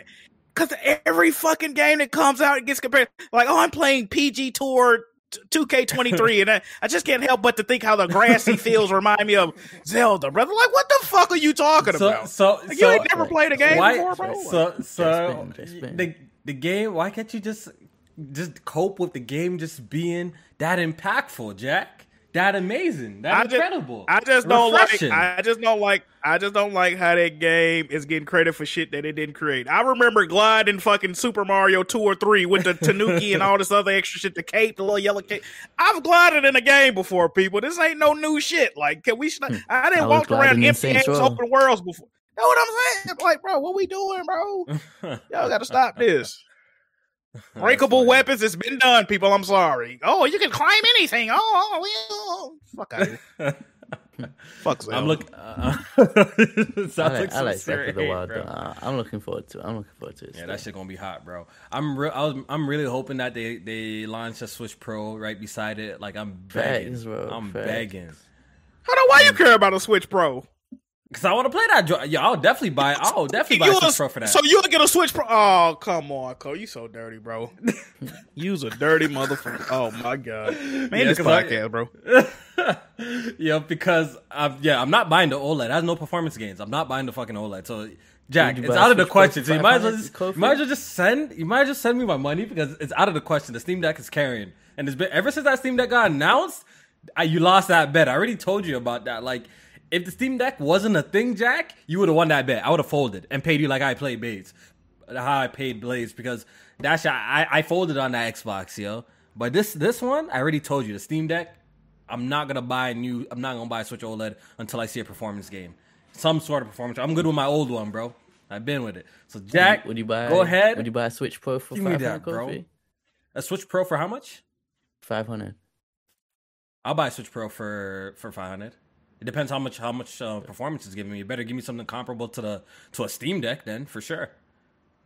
Because every fucking game that comes out, it gets compared. Like, oh, I'm playing PG Tour 2K23, and I, I, just can't help but to think how the grassy fields remind me of Zelda, brother. Like, what the fuck are you talking so, about? So, like, so you ain't never played a game why, before, bro. So, so Just spin, just spin. the the game. Why can't you just just cope with the game just being that impactful, Jack? That amazing. That I incredible. Just, I just don't like. I just don't like. I just don't like how that game is getting credit for shit that it didn't create. I remember gliding fucking Super Mario two or three with the Tanuki and all this other extra shit, the cape, the little yellow cape. I've glided in a game before, people. This ain't no new shit. Like, can we? I didn't Hmm. I walk around gliding empty Saints open worlds before. Know what I'm saying? Like, bro, what we doing, bro? Y'all got to stop this. Breakable weapons. It's been done, people. I'm sorry. Oh, you can climb anything. Oh, oh, oh. fuck out. Fuck Zelda. I'm looking. Uh, sounds I like, like, I like Breath of the Wild. bro. Though. I- I'm looking forward to. it. I'm looking forward to it. Yeah, still. that shit gonna be hot, bro. I'm re- I was, I'm really hoping that they they launch a Switch Pro right beside it. Like I'm begging, Facts, bro, I'm facts. begging, Hold on, why you care about a Switch Pro? Cause I want to play that. jo- Yeah, I'll definitely buy. It. I'll definitely buy You a a- Switch Pro for that. So you'll get a Switch Pro? Oh, come on, Cole. You so dirty, bro. You's a dirty motherfucker. Oh my god, man, Yeah, this 'cause I- podcast, bro. yeah, because I'm, yeah, I'm not buying the OLED. It has no performance gains. I'm not buying the fucking OLED. So Jack, it's out of the question. So you might as well just, you might as well just send you might as well just send me my money because it's out of the question. The Steam Deck is carrying, and it's been ever since that Steam Deck got announced. I, you lost that bet. I already told you about that. Like, if the Steam Deck wasn't a thing, Jack, you would have won that bet. I would have folded and paid you like I played Blaze, how I paid Blaze because that shit, I I folded on that Xbox, yo. But this this one, I already told you, the Steam Deck. I'm not gonna buy a new. I'm not gonna buy a Switch OLED until I see a performance game, some sort of performance. I'm good with my old one, bro. I've been with it. So Jack, would you buy? Go ahead. Would you buy a Switch Pro for me that, bro. A Switch Pro for how much? Five hundred. I'll buy a Switch Pro for for 500. It depends how much how much uh, performance is giving me. You better give me something comparable to the to a Steam Deck, then for sure,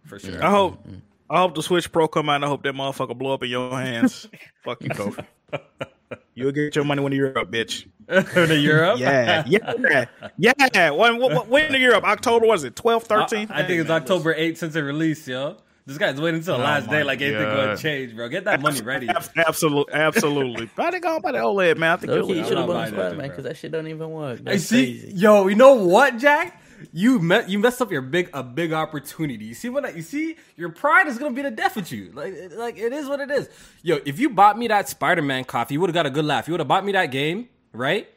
for sure. I hope. I hope the Switch Pro come out. and I hope that motherfucker blow up in your hands. Fuck you, Kofi. You'll get your money when you're up, bitch. to Europe, Yeah, yeah, yeah. When, when, when in Europe? October was it? 12, I, 13? I think it's October 8th since it released, yo. This guy's waiting until the Oh last day, like anything God. gonna change, bro. Get that money ready. Absolutely, absolutely. I think I'll buy the OLED, man. I think Low you'll key, you I'm should have bought that Spider Man because that shit don't even work. I That's see, crazy. yo, you know what, Jack? You met you messed up your big a big opportunity. You see what I, you see? Your pride is gonna be the death with you. Like like it is what it is. Yo, if you bought me that Spider Man coffee, you would have got a good laugh. You would have bought me that game, right?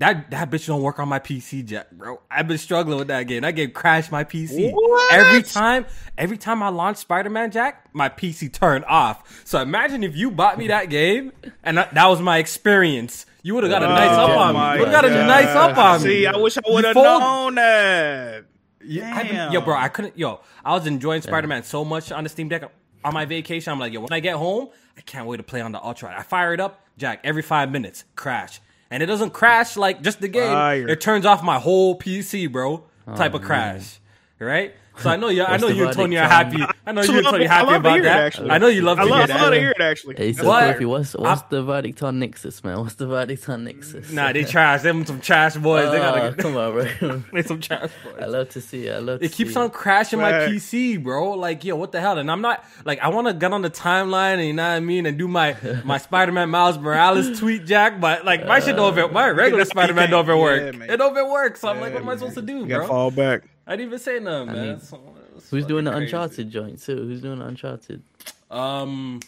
That that bitch don't work on my PC, Jack, bro. I've been struggling with that game. That game crashed my PC What? every time. Every time I launch Spider Man, Jack, my PC turned off. So imagine if you bought me that game and that, that was my experience. You would have got a nice oh up on me. Oh You would have got a nice up on me. See, I wish I would have fold- known that. Yeah, I've been- yo, bro, I couldn't. Yo, I was enjoying Spider Man so much on the Steam Deck. On my vacation, I'm like, yo, when I get home, I can't wait to play on the Ultra. I fire it up, Jack. Every five minutes, crash, and it doesn't crash like just the game. Fire. It turns off my whole PC, bro. Oh, Type Oh, of crash, right? So I know you. I know you and Tony are verdict happy. I know you and Tony it- are I happy about hear it, that. actually. I know you love to love, hear I love to hear it, actually. Hey, so What? Kofi, what's I'm- what's the verdict on Nixxes, man? What's the verdict on Nixxes? Nah, they trash. Them some trash boys. they gotta ah, come on, bro. they some trash boys. I love to see it. I love. To It keeps see on crashing my PC, bro. Like, yo, what the hell? And I'm not like I want to get on the timeline and you know what I mean, and do my my Spider-Man Miles Morales tweet, Jack. But like my shit don't even my regular Spider-Man don't even work. it don't even work. So I'm like, what am I supposed to do, You gotta bro? fall back. I didn't even say nothing, man. mean, So, it's Who's doing the crazy. Uncharted joint too? Who's doing the Uncharted? Um,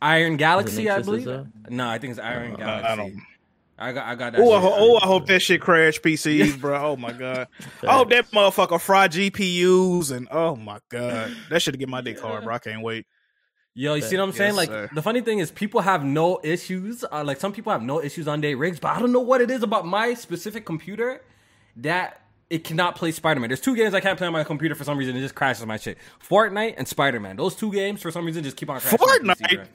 Iron Galaxy, I believe. as? No, I think it's Iron I Galaxy. don't. I got I got that. Oh, I, ho- oh, I hope that shit crash PCs, bro. Oh my god. I hope that motherfucker fry GPUs and oh my god, that should get my dick hard, bro. I can't wait. Yo, you see what I'm saying? Yes, like sir. the funny thing is, people have no issues. Uh, like some people have no issues on their rigs, but I don't know what it is about my specific computer that it cannot play Spider Man. There's two games I can't play on my computer for some reason. It just crashes my shit. Fortnite and Spider Man. Those two games for some reason just keep on crashing. Fortnite?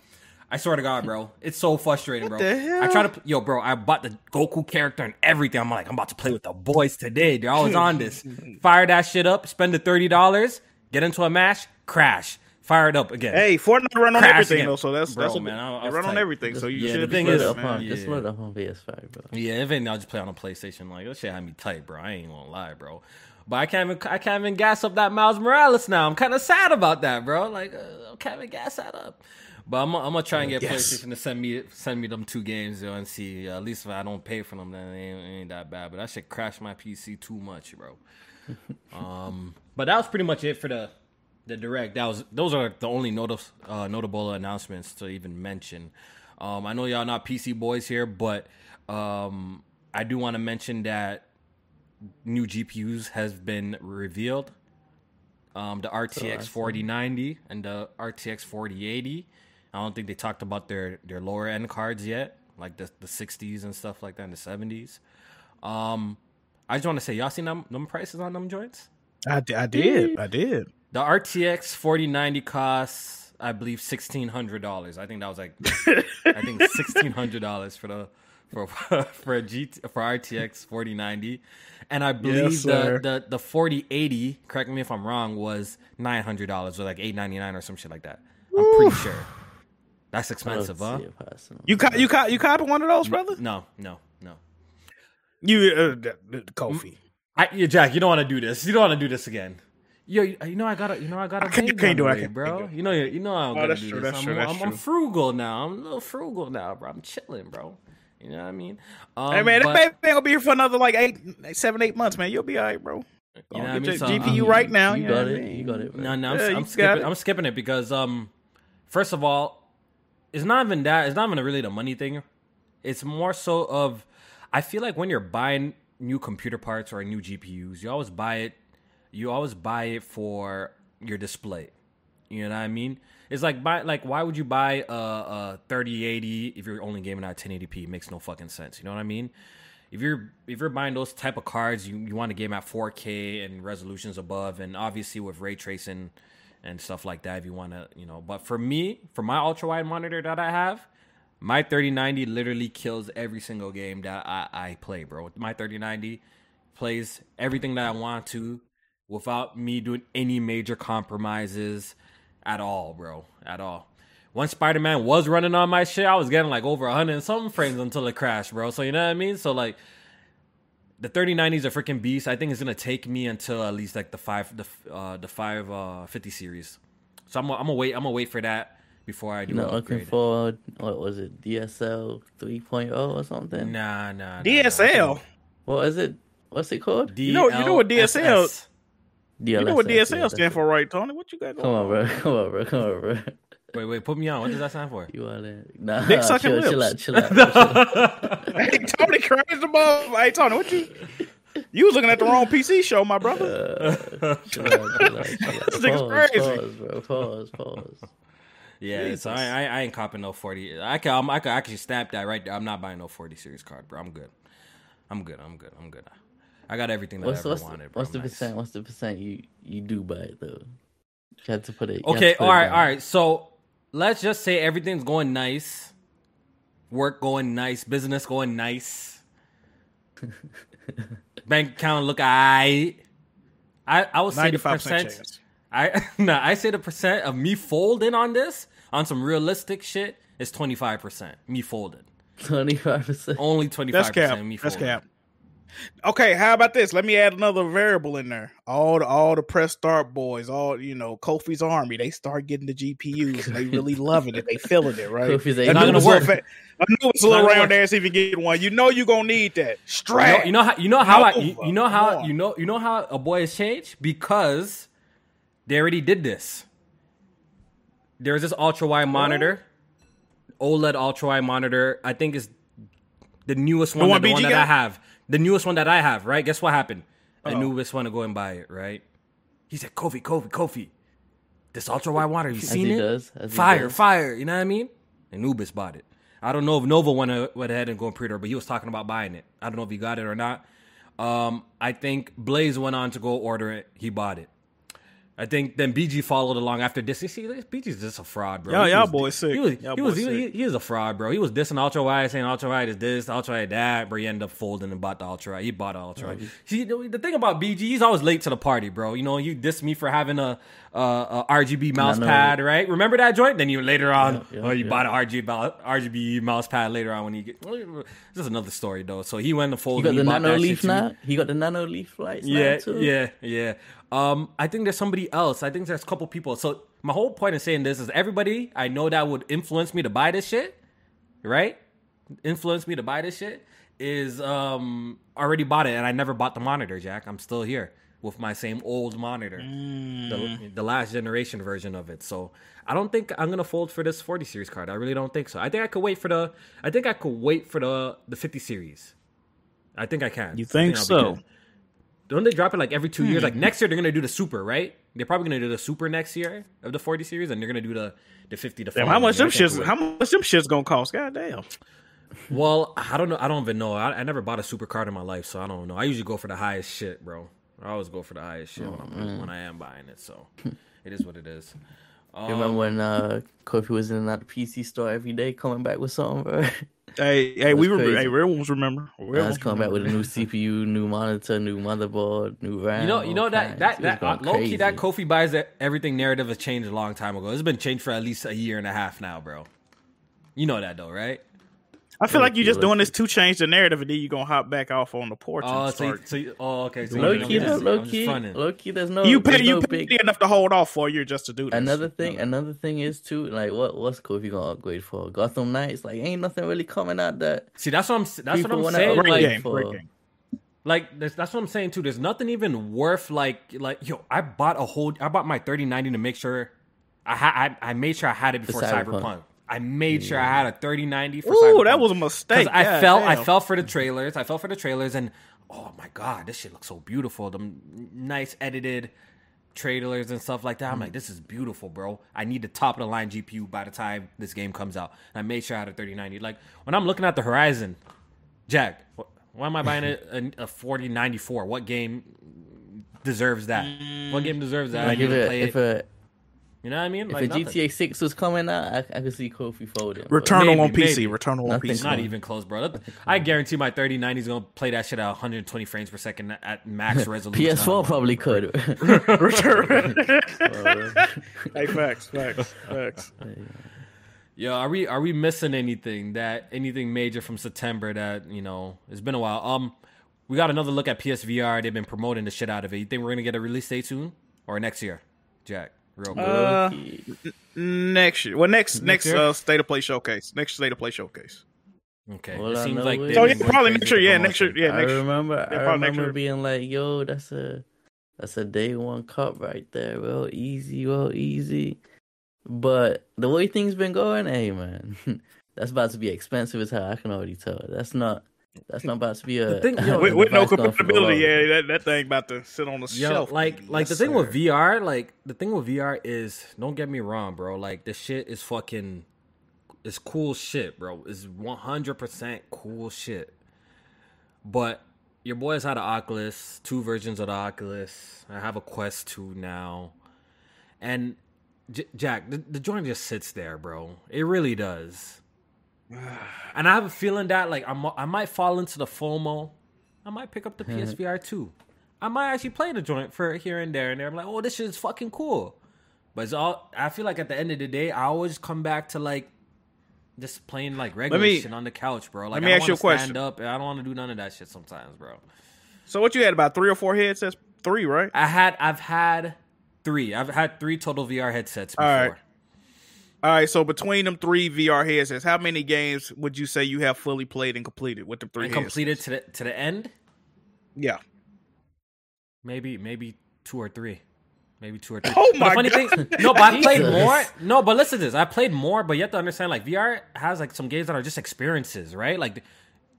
I swear to God, bro, it's so frustrating, bro. the hell? I try to, yo, bro. I bought the Goku character and everything. I'm like, I'm about to play with the boys today. They're always on this. Fire that shit up. Spend the thirty dollars. Get into a match, crash, fire it up again. Hey, Fortnite run on Crash everything again. though, so that's Bro, that's a, man, I- I they was run on tight. everything. So you Yeah, should the be thing is- it up on, Yeah. Just load up on PS5, bro. Yeah, if anything, I'll just play on a PlayStation. Like that shit had me tight, bro. I ain't gonna lie, bro. But I can't even I can't even gas up that Miles Morales now. I'm kind of sad about that, bro. Like uh, I can't even gas that up. But I'm, I'm gonna try and get Yes. PlayStation to send me send me them two games yo, and see. Uh, at least if I don't pay for them, then it ain't, it ain't that bad. But that should crash my PC too much, bro. um, but that was pretty much it for the the direct. That was those are the only notice, uh, notable announcements to even mention. Um, I know y'all not PC boys here, but um, I do want to mention that new GPUs has been revealed. Um, the RTX 4090 and the RTX 4080. I don't think they talked about their their lower end cards yet, like the the 60s and stuff like that, and the 70s. Um, I just want to say, y'all seen them, them prices on them joints? I, di- I did, I did. The RTX 4090 costs, I believe, sixteen hundred dollars. I think that was like, I think sixteen hundred dollars for the for for a G for RTX 4090, and I believe sir. the, the the 4080. Correct me if I'm wrong. Was nine hundred dollars or like eight ninety nine or some shit like that. I'm pretty sure. That's expensive, huh? I don't see it personally. You cop, you cop, you copping one of those, brother? No, no, no. You, uh, the, the Kofi. I, yeah, Jack, you don't want to do this. You don't want to do this again. Yo, you, you know I got to You know I got to I can't- baby can't do it, I way, bro. You know, you know I'm Oh, gonna that's do true, this. that's I'm, true, I'm, I'm frugal now. I'm a little frugal now, bro. I'm chilling, bro. You know what I mean? Um, hey man, but- that baby ain't gonna be here for another like eight, seven, eight months, man. You'll be all right, bro. You know on, what I get mean? your So, GPU um, right now. You know got what I it. mean? You got it. Bro. No, no, I'm, Yeah, I'm skipping. it. I'm skipping it because, um, first of all, it's not even that. It's not even really the money thing. It's more so of, I feel like when you're buying new computer parts or new GPUs, you always buy it. You always buy it for your display. You know what I mean? It's like buy like why would you buy a, a 3080 if you're only gaming at 1080p? It makes no fucking sense. You know what I mean? If you're if you're buying those type of cards, you, you want to game at 4K and resolutions above, and obviously with ray tracing and stuff like that. If you want to, you know. But for me, for my ultra wide monitor that I have, my 3090 literally kills every single game that I, I play, bro. My 3090 plays everything that I want to without me doing any major compromises at all, bro. At all. When Spider Man was running on my shit, I was getting like over 100 and something frames until it crashed, bro. So, you know what I mean? So, like, the 3090 is a freaking beast. I think it's gonna take me until at least like the five the uh the five uh 50 series. So I'm gonna- I'm gonna wait I'm gonna wait for that before I do You an know, looking upgrade. for what was it, DSL 3.0 or something? Nah, nah. nah, DSL. What is it? What's it called? Nah. You know- you know what DSL DLSS. You know what DSL yeah, stand for, right, Tony? What you got it. going Come on, bro. Come on, bro. Come on, bro. Wait, wait, put me on. What does that stand for? You are there. Nah, Dick sucking chill, chill out, lips. chill out. Chill out. Hey, Tony, crazy above. Hey, Tony, what you? You was looking at the wrong PC show, my brother. Uh, chill out, chill out, chill out. This nigga's Pause, crazy. pause, bro. Pause, pause. Yeah, so I, I I ain't copping no 40. I can I'm, I can actually snap that right there. I'm not buying no 40 series card, bro. I'm good. I'm good. I'm good. I'm good. I got everything that What's, I ever what's, wanted, bro. what's the nice. percent? What's the percent you you do buy it though? You have to put it. Okay, to put all it right, down. all right. So let's just say everything's going nice, work going nice, business going nice, bank account look alright. I I would say the Ninety-five percent. percent chance. I no, I say the percent of me folding on this on some realistic shit is twenty five percent. Me folding, Twenty-five percent. only twenty five. That's cap. Me That's folding. cap. Okay, how about this? Let me add another variable in there. All the all the press start boys, all you know, Kofi's army, they start getting the GPUs and they really loving it. They feeling it, right? Kofi's not gonna a work. little fa- I knew it was a little round ass if you get one. You know you're gonna need that. You know, Strap. you know how you know how I you, you know how you know you know how a boy has changed because they already did this. There's this ultra wide monitor, OLED ultra wide monitor. I think is the newest one, one the one that I have. The newest one that I have. Right? Guess what happened? Anubis want to go and buy it. Right? He said, "Kofi, Kofi, Kofi, this ultra wide water, You seen he it? does, fire, does. fire. You know what I mean?" Anubis bought it. I don't know if Nova went, went ahead and go and pre-order, but he was talking about buying it. I don't know if he got it or not. Um, I think Blaze went on to go order it. He bought it. I think then BG followed along after this. You see, BG's just a fraud, bro. Y'all- He y'all was- boys sick. He was, Y'all he was, he, sick. he, he was a fraud, bro. He was dissing Ultra Wide, saying Ultra Wide is this, Ultra Wide that, but he ended up folding and bought the Ultra Wide. He bought the Ultra Wide. See, the thing about BG, he's always late to the party, bro. You know, you diss me for having a, a, a RGB mouse pad, right? Remember that joint? Then you later on, Yeah, yeah, oh, you yeah. bought an RGB, RGB mouse pad later on when you get. This is another story though. So he went to fold. He got the Nanoleaf now. He got the Nanoleaf lights Yeah, now too. yeah, yeah. Um, I think there's somebody else. I think there's a couple people. So my whole point in saying this is everybody I know that would influence me to buy this shit, right? Influence me to buy this shit is um already bought it, and I never bought the monitor, Jack. I'm still here with my same old monitor, the, the last generation version of it. So I don't think I'm gonna fold for this 40 series card. I really don't think so. I think I could wait for the. I think I could wait for the the 50 series. I think I can. You I think I'll so? Don't they drop it like every two years? Hmm. Like next year, they're gonna do the super, right? They're probably gonna do the super next year of the 40 series, and they're gonna do the the 50 to. Damn, how much them shits? How much them shits gonna cost? God damn. well, I don't know. I don't even know. I, I never bought a super card in my life, so I don't know. I usually go for the highest shit, bro. I always go for the highest shit when, I'm, when I am buying it. So it is what it is. Um, You remember when uh, Kofi was in that PC store every day, coming back with something, bro? Hey, hey, we That's remember. crazy. Hey, real ones remember. Real ones coming back with a new CPU, new monitor, new motherboard, new RAM. You know, you know that that It that uh, low key that. Kofi buys that everything narrative has changed a long time ago. It's been changed for at least a year and a half now, bro. You know that though, right? I feel like you're just doing this to change the narrative, and then you're gonna hop back off on the porch. Oh, and so, you, start. so you, oh, okay. So low key, just, low key, low key. There's no, you pay you no pay big. enough to hold off for you just to do this. Another thing, another thing is too like what what's Kofi gonna upgrade for? Gotham Knights, like ain't nothing really coming out that See, that's what I'm. That's what I'm wanna saying. Like, game, for- like that's, that's what I'm saying too. There's nothing even worth like like yo. I bought a whole. I bought my 3090 to make sure. I had. I, I made sure I had it before Cyberpunk. Cyberpunk. I made sure I had a 3090 for Ooh, Cyberpunk. that was a mistake. I God fell. I damn. fell for the trailers. I fell for the trailers, and oh my god, this shit looks so beautiful. The nice edited trailers and stuff like that. I'm like, this is beautiful, bro. I need the top of the line GPU by the time this game comes out. And I made sure I had a 3090. Like when I'm looking at the Horizon, Jack, why am I buying a, a, a 4094? What game deserves that? What game deserves that? Like need if to a, play if it. A You know what I mean? if Like a nothing. GTA Six was coming out, I, I could see Kofi folding. bro. Returnal Maybe, on PC. maybe. Returnal on Nothing PC. Not even close, bro. I guarantee my 3090 is gonna play that shit at 120 frames per second at max resolution. PS4 probably could. hey, facts, facts, facts. Yo, are we are we missing anything that anything major from September that you know? It's been a while. Um, we got another look at PSVR. They've been promoting the shit out of it. You think we're gonna get a release date soon or next year, Jack? Real. Uh, next year. Well, next next, year? uh, state of play showcase. Next state of play showcase. okay, Well, it seems like is- they've Oh yeah, probably crazy next year. Yeah, next year. Yeah, I next year. remember. I probably next remember year. being like, "Yo, that's a that's a day one cup right there, real easy, real easy." But the way things been going, hey man, that's about to be expensive as hell. I can already tell. That's not. That's not about to be a. Thing- yo, With, with no device going for compatibility, yeah, that, that thing about to sit on the Yo, shelf. like like the Yes, thing with. VR, like the thing with VR is don't get me wrong, bro. Like the shit is fucking it's cool shit, bro. It's one hundred percent cool shit. But your boys had an Oculus, two versions of the Oculus. I have a Quest 2 now. And J- Jack, the, the joint just sits there, bro. It really does. And I have a feeling that like I'm, I might fall into the FOMO. I might pick up the PSVR too. I might actually play the joint for here and there and there. I'm like, oh, this shit is fucking cool. But it's all. I feel like at the end of the day, I always come back to like just playing like regular me- shit on the couch, bro. Like let me I ask don't you want a to question. stand up. and I don't want to do none of that shit sometimes, bro. So what you had about three or four headsets? Three, right? I had, I've had three. I've had three total VR headsets before. All right. All right. So between them three VR headsets, how many games would you say you have fully played and completed with the three? And completed to the to the end. Yeah. Maybe maybe two or three. Maybe two or three. Oh my the funny God. thing, no, but I played more. No, but listen to this. I played more, but you have to understand, like VR has like some games that are just experiences, right? Like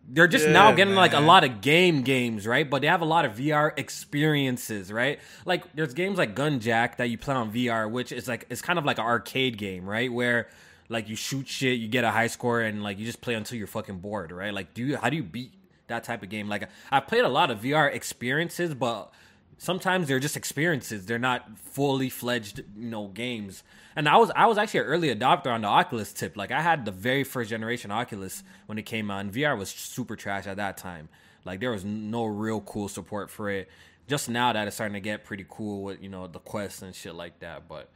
they're just now Yeah, getting like a lot of game games, right? But they have a lot of VR experiences, right? Like there's games like Gunjack that you play on VR, which is like it's kind of like an arcade game, right? Where like you shoot shit, you get a high score, and like you just play until you're fucking bored, right? Like do you how do you beat that type of game? Like I played a lot of VR experiences, but sometimes they're just experiences. They're not fully fledged, you know, games. And I was I was actually an early adopter on the Oculus tip. Like I had the very first generation Oculus when it came out. And VR was super trash at that time. Like there was no real cool support for it. Just now that it's starting to get pretty cool with you know the Quest and shit like that. But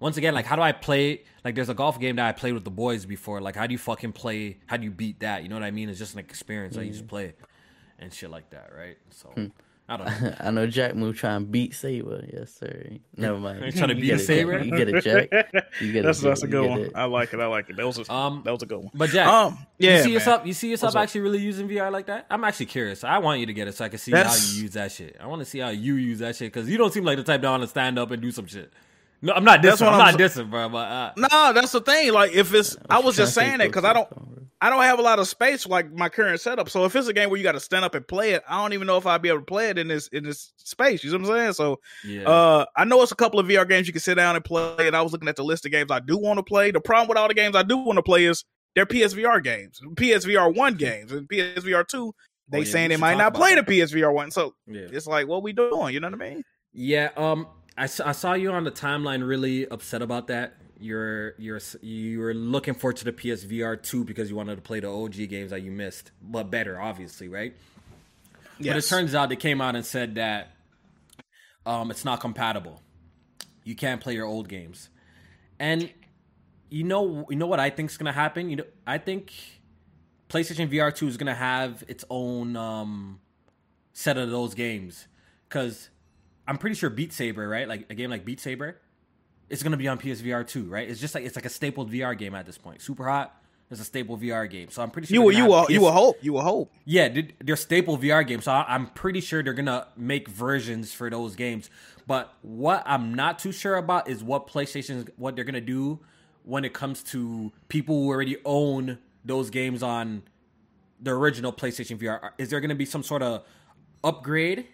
once again, like how do I play? Like there's a golf game that I played with the boys before. Like how do you fucking play? How do you beat that? You know what I mean? It's just an experience that you just mm. play and shit like that, right? So hmm. I don't know. I know Jack Move trying to beat Saber. Yes, sir. Never mind. You trying to beat get it, Saber? Jack. You get it, Jack. You get That's it. that's a good one. it. I like it. I like it. That was a, Um, that was a good one. But Jack, Um, yeah, you see man. yourself, you see yourself What's up? actually really using VR like that? I'm actually curious. I want you to get it so I can see That's- how you use that shit. I want to see how you use that shit because you don't seem like the type that want to stand up and do some shit. No, I'm not That's dissing. what I'm, I'm not s- dissing, bro. But uh, No, that's the thing. Like if it's, I was just saying stay that because I don't, to the phone, I don't have a lot of space like my current setup. So if it's a game where you got to stand up and play it, I don't even know if I'd be able to play it in this in this space. You know what I'm saying? So yeah, uh, I know it's a couple of VR games you can sit down and play. And I was looking at the list of games I do want to play. The problem with all the games I do want to play is they're PSVR games, PSVR one games, and PSVR two. They Oh, yeah, saying they might not play that. the PSVR one. So yeah, it's like, what we doing? You know what I mean? yeah. Um, I, I saw you on the timeline really upset about that. You're you're you were looking forward to the PSVR two because you wanted to play the OG games that you missed, but better, obviously, right? But it turns out they came out and said that um, it's not compatible. You can't play your old games, and you know, you know what I think is gonna happen. You know, I think PlayStation VR two is gonna have its own um, set of those games because I'm pretty sure Beat Saber, right? Like a game like Beat Saber, it's gonna be on PSVR too, right? It's just like it's like a stapled VR game at this point. Super Hot is a staple VR game, so I'm pretty sure You will, you will, have you PS will hope, you will hope. yeah, they- they're staple VR games, so I- I'm pretty sure they're gonna make versions for those games. But what I'm not too sure about is what PlayStation, what they're gonna do when it comes to people who already own those games on the original PlayStation VR. Is there gonna be some sort of upgrade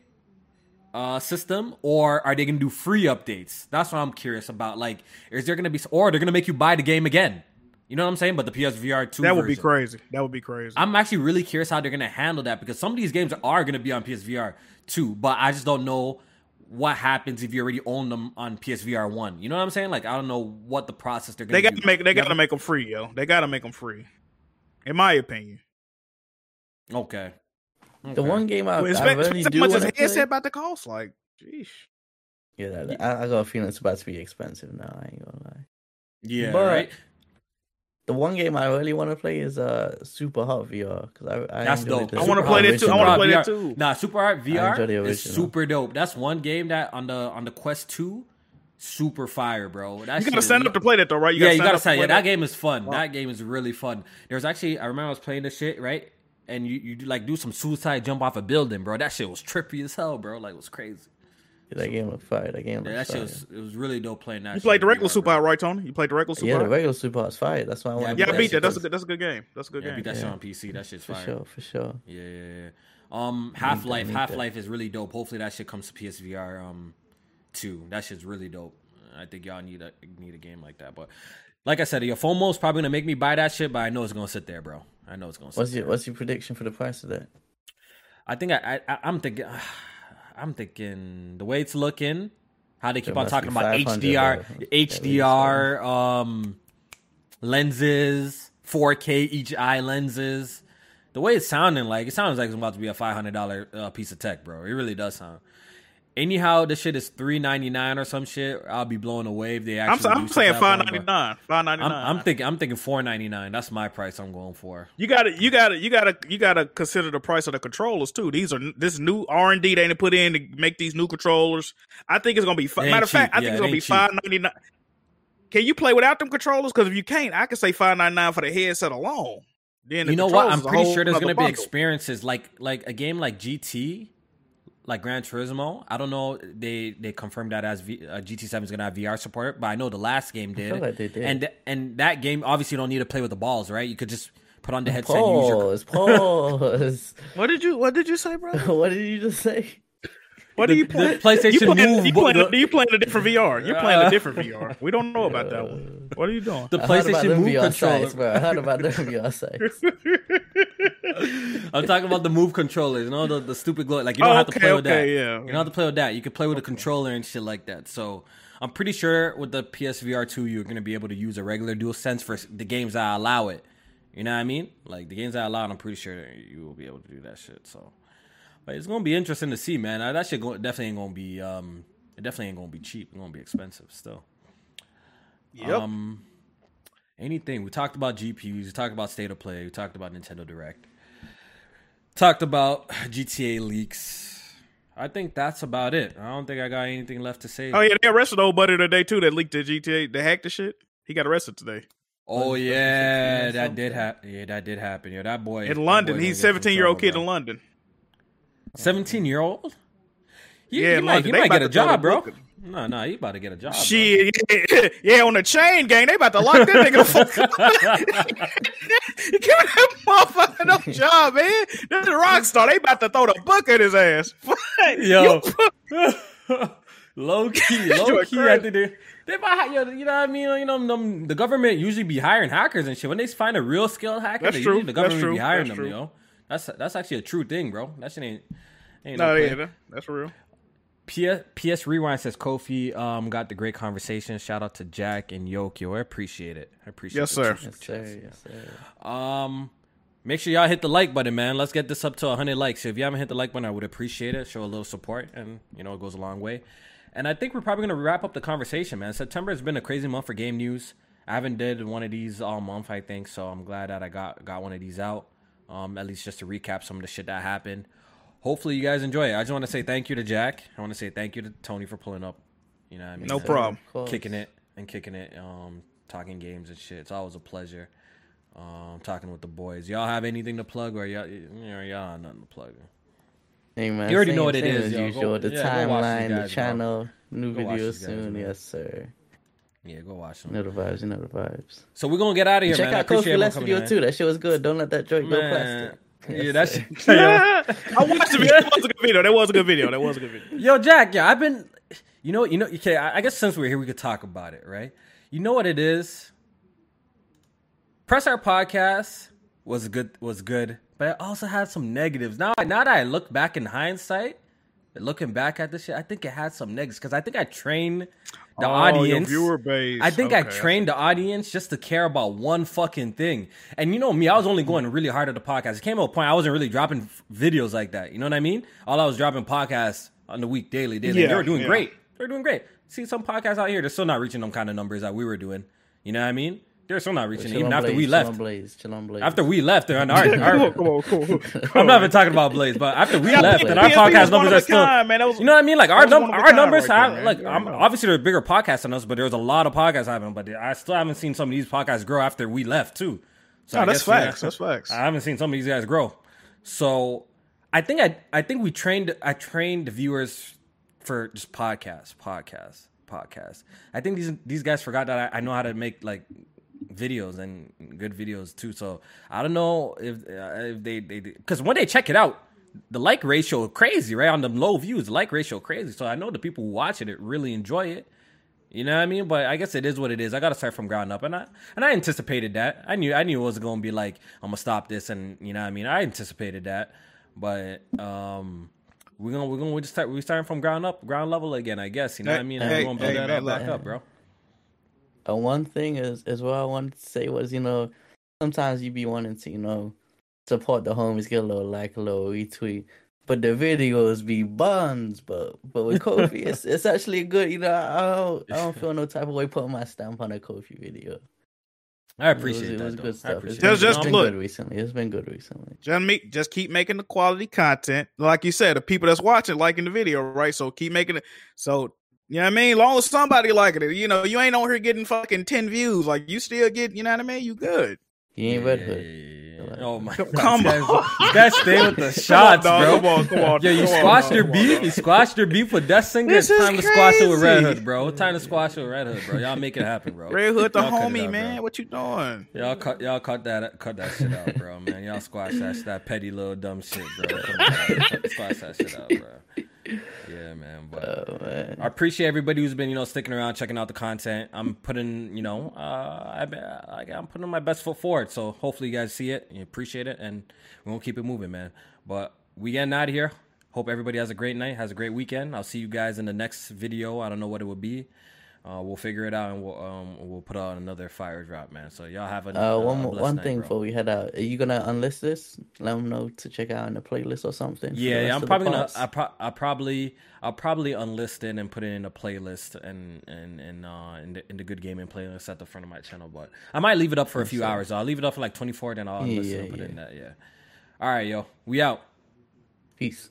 uh, system, or are they gonna do free updates? That's what I'm curious about. Like, is there gonna be, or they're gonna make you buy the game again? You know what I'm saying? But the PSVR two That would be crazy. That would be crazy. I'm actually really curious how they're gonna handle that because some of these games are gonna be on PSVR too, but I just don't know what happens if you already own them on PSVR one. You know what I'm saying? Like I don't know what the process they're going to They got to make, they got to make them free, yo. They got to make them free, in my opinion. Okay. The one game I, Well, I really expect do how much want his to play. headset about the cost. Like, jeez. Yeah, that, I, I got a feeling it's about to be expensive now. I ain't gonna lie. Yeah. But- right. The one game I really want to play is uh Super Hot VR because I, I That's dope. the I wanna play Hot that too. I wanna play that too. Nah, Super Hot VR enjoy is super dope. That's one game that on the on the Quest two, super fire, bro. That You gotta is- stand up to play that though, right? yeah, you stand gotta up to say, play yeah, that game is fun. That game is really fun. There's actually, I remember I was playing this shit, right? And you, you like do some suicide jump off a building, bro. That shit was trippy as hell, bro. Like it was crazy. Yeah, that game looked fire. That game Yeah, looked that shit was, it was really dope playing that. You played the in regular Super bro. Hot, right, Tony? You played the regular Super Yeah, the regular Super Hot's fire. That's why I want Yeah, to Yeah, I beat shit that. That's a good. That's a good game. That's a good Yeah, beat game. that shit on PC. That shit's for fire. sure, for sure. Yeah, yeah, yeah. Um, Half Life, Half. Life is really dope. Hopefully that shit comes to PSVR um too. That shit's really dope. I think y'all need a need a game like that. But like I said, your FOMO's probably gonna make me buy that shit, but I know it's gonna sit there, bro. I know it's gonna What's there. your What's your prediction for the price of that? I think I, I I'm thinking I'm thinking the way it's looking, how they keep It on talking about HDR, HDR um lenses, 4K each eye lenses. The way it's sounding like it sounds like it's about to be a five hundred dollar uh, piece of tech, bro. It really does sound. Anyhow, this shit is three ninety nine or some shit. I'll be blown away if they I'm, actually. I'm do saying five ninety nine. Five ninety I'm. I'm thinking. I'm thinking four ninety nine. That's my price. I'm going for. You got to You got to You got to You got to consider the price of the controllers too. These are this new R and D they put in to make these new controllers. I think it's gonna be. Matter of fact. I think it's gonna be five ninety nine. Can you play without them controllers? Because if you can't, I can say five ninety nine for the headset alone. Then the you know what? I'm pretty sure there's gonna be experiences like like a game like GT, like Gran Turismo. I don't know. They they confirmed that as v, uh, GT7 is gonna have VR support, but I know the last game did. feel like they did. And and that game obviously you don't need to play with the balls, right? You could just put on the headset. and use your, Pause. Pause. What did you What did you say, bro? what did you just say? What The- do you the? PlayStation you playing, Move, You playing, the- you playing a different VR. You're playing Uh, a different VR. We don't know about that one. What are you doing? the I heard PlayStation Move VR controller. sites, bro. I heard about them VR sites. I'm talking about the move controllers, you know, the, the stupid glow. Like you don't Oh, have to okay, play with that. yeah. You don't have to play with that. You can play with a controller and shit like that. So I'm pretty sure with the PSVR 2, you're gonna be able to use a regular dual sense for the games that allow it. You know what I mean? Like the games that allow it, I'm pretty sure you will be able to do that shit. So, but it's gonna be interesting to see, man. That shit go- definitely ain't gonna be. Um, it definitely ain't gonna be cheap. It's gonna be expensive still. Yep. Um, anything. We talked about GPUs. We talked about state of play. We talked about Nintendo Direct. Talked about GTA leaks. I think that's about it. I don't think I got anything left to say. oh yeah, they arrested old buddy today too. That leaked the GTA. They hacked the shit. He got arrested today Oh yeah, that did happen. Yeah, that did happen. Yeah, that boy in London. boy He's gonna get some 17 year old kid in London. 17 year old? You, Yeah, you might, you might get a job, bro. No, no, you about to get a job. Shit, yeah, yeah, on the chain gang, they about to lock that nigga the fuck up. Give that motherfucker no job, man. This is a Rockstar. They about to throw the book at his ass. Yo. Low key, low key. I think they, they might, you know what I mean? You know, them, the government usually be hiring hackers and shit. When they find a real skilled hacker, That's they true. the That's government be hiring That's them. true. Yo, that's that's actually a true thing, bro. That shit ain't. ain't no no, yeah, that- that's real. PS, PS Rewind says Kofi um got the great conversation. Shout out to Jack and Yokio. I appreciate it. I appreciate Yes, the sir. Yes, sir. Yes, sir. Um, make sure y'all hit the like button, man. Let's get this up to 100 likes. If you haven't hit the like button, I would appreciate it. Show a little support, and you know it goes a long way. And I think we're probably gonna wrap up the conversation, man. September has been a crazy month for game news. I haven't did one of these all month, I think, so I'm glad that I got got one of these out. Um, at least just to recap some of the shit that happened. Hopefully you guys enjoy it. I just want to say thank you to Jack. I want to say thank you to Tony for pulling up. You know what I mean? No So- problem. Kicking it and kicking it, um, talking games and shit. It's always a pleasure. Um, talking with the boys. Y'all have anything to plug, or y'all, you know, y'all have nothing to plug? Hey man, You already same- know what it is. same is, As yo. Go- the yeah, go watch these timeline, the guys, bro. channel, new Go watch videos these guys, soon. Yes, sir. Yeah, go watch You them. know the vibes. You know the vibes. So we're gonna get out of here, Check man. I out appreciate Kofi last video in. too. That shit was good. Don't let that joint go plastic. Yeah, that's sir. I watched the video. That was a good video. That was a good video. That was a good video. Yo, Jack. Yeah, I've been. You know, you know. Okay, I I guess since we're here, we could talk about it, right? You know what it is. Press our podcast was good. Was good, but it also had some negatives. Now, now that I look back in hindsight, looking back at this shit, I think it had some negatives because I think I trained the Oh, audience. viewer base. I think I Okay, trained the audience just to care about one fucking thing. And you know me, I was only going really hard at the podcast. It came to a point I wasn't really dropping videos like that. You know what I mean? All I was dropping podcasts on the week daily, daily. Yeah, they were doing yeah. great. They were doing great. See some podcasts out here, they're still not reaching them kind of numbers that we were doing. You know what I mean? They're still not reaching it, even after Blaze, we chill left. on Blaze, chill on Blaze. After we left, they're on our, Come our on, come on, come on. come I'm not even talking about Blaze, but after we Yeah, left, and our podcast numbers are still, kind, man. Was- you know what I mean? Like our that was num- one of a our kind numbers right there, have man. like Yeah, I I'm, obviously there are bigger podcasts than us, but there's a lot of podcasts having. But I still haven't seen some of these podcasts grow after we left too. So No, I that's guess, yeah, facts. That's facts. I haven't seen some of these guys grow. So I think I I think we trained I trained the viewers for just podcasts, podcasts, podcasts. I think these these guys forgot that I, I know how to make like videos and good videos too. So I don't know if uh, if they they because when they check it out, the like ratio crazy right on the low views. The like ratio crazy. So I know the people watching it really enjoy it. You know what I mean? But I guess it is what it is. I got to start from ground up, and I and I anticipated that. I knew I knew it was going to be like I'm gonna stop this, and you know what I mean. I anticipated that, but um, we're gonna we're gonna we just start we starting from ground up, ground level again. I guess you know what I mean. Hey, we're gonna build hey, that man, up, back up, bro. Uh, one thing is as well I wanted to say was, you know, sometimes you be wanting to, you know, support the homies, get a little like, a little retweet. But the videos be buns, but but with Kofi, it's it's actually good. You know, I don't I don't feel no type of way putting my stamp on a Kofi video. I It was- appreciate it that. was though. good stuff. It's that. Just- been, just been look. good recently. It's been good recently. Just, me, just keep making the quality content. Like you said, the people that's watching liking the video, right? So keep making it. So you know what I mean? Long as somebody liking it, you know, you ain't on here getting fucking ten views. Like you still get, you know what I mean? You good. He ain't Red Hood. yeah, yeah, yeah. Oh my Come god! on. Guys, you guys stay with the Come on, shots, bro. Come on, come on. Yeah, you come on, squashed your Come on, beef. You squashed your beef with Death Singer. It's time is to squash it with Red. Hood, bro. It's time to squash it with Red Hood, bro. Y'all make it happen, bro. Red Hood, the Y'all homie, out, man. bro. What you doing? Y'all cut, y'all cut that, cut that shit out, bro. Man, y'all squash that, that petty little dumb shit, bro. Come on, man. squash that shit out, bro. Yeah, man. But Oh man. I appreciate everybody who's been, you know, sticking around, checking out the content. I'm putting, you know, uh, I, I'm putting my best foot forward. So hopefully you guys see it, you appreciate it, and we're gonna keep it moving, man. But we getting out of here. Hope everybody has a great night, has a great weekend. I'll see you guys in the next video. I don't know what it will be. Uh, we'll figure it out and we'll um, we'll put out another fire drop, man. So y'all have a Uh, one more, one night, thing bro. before we head out. Are you gonna unlist this? Let them know to check out in the playlist or something. Yeah, yeah, I'm probably gonna. I pro- I'll probably I'll probably unlist it and put it in a playlist and and and uh in the in the good gaming playlist at the front of my channel. But I might leave it up for a few hours. I'll leave it up for like 24, then I'll Yeah, unlist it and put it in that. Yeah. All right, yo, we out. Peace.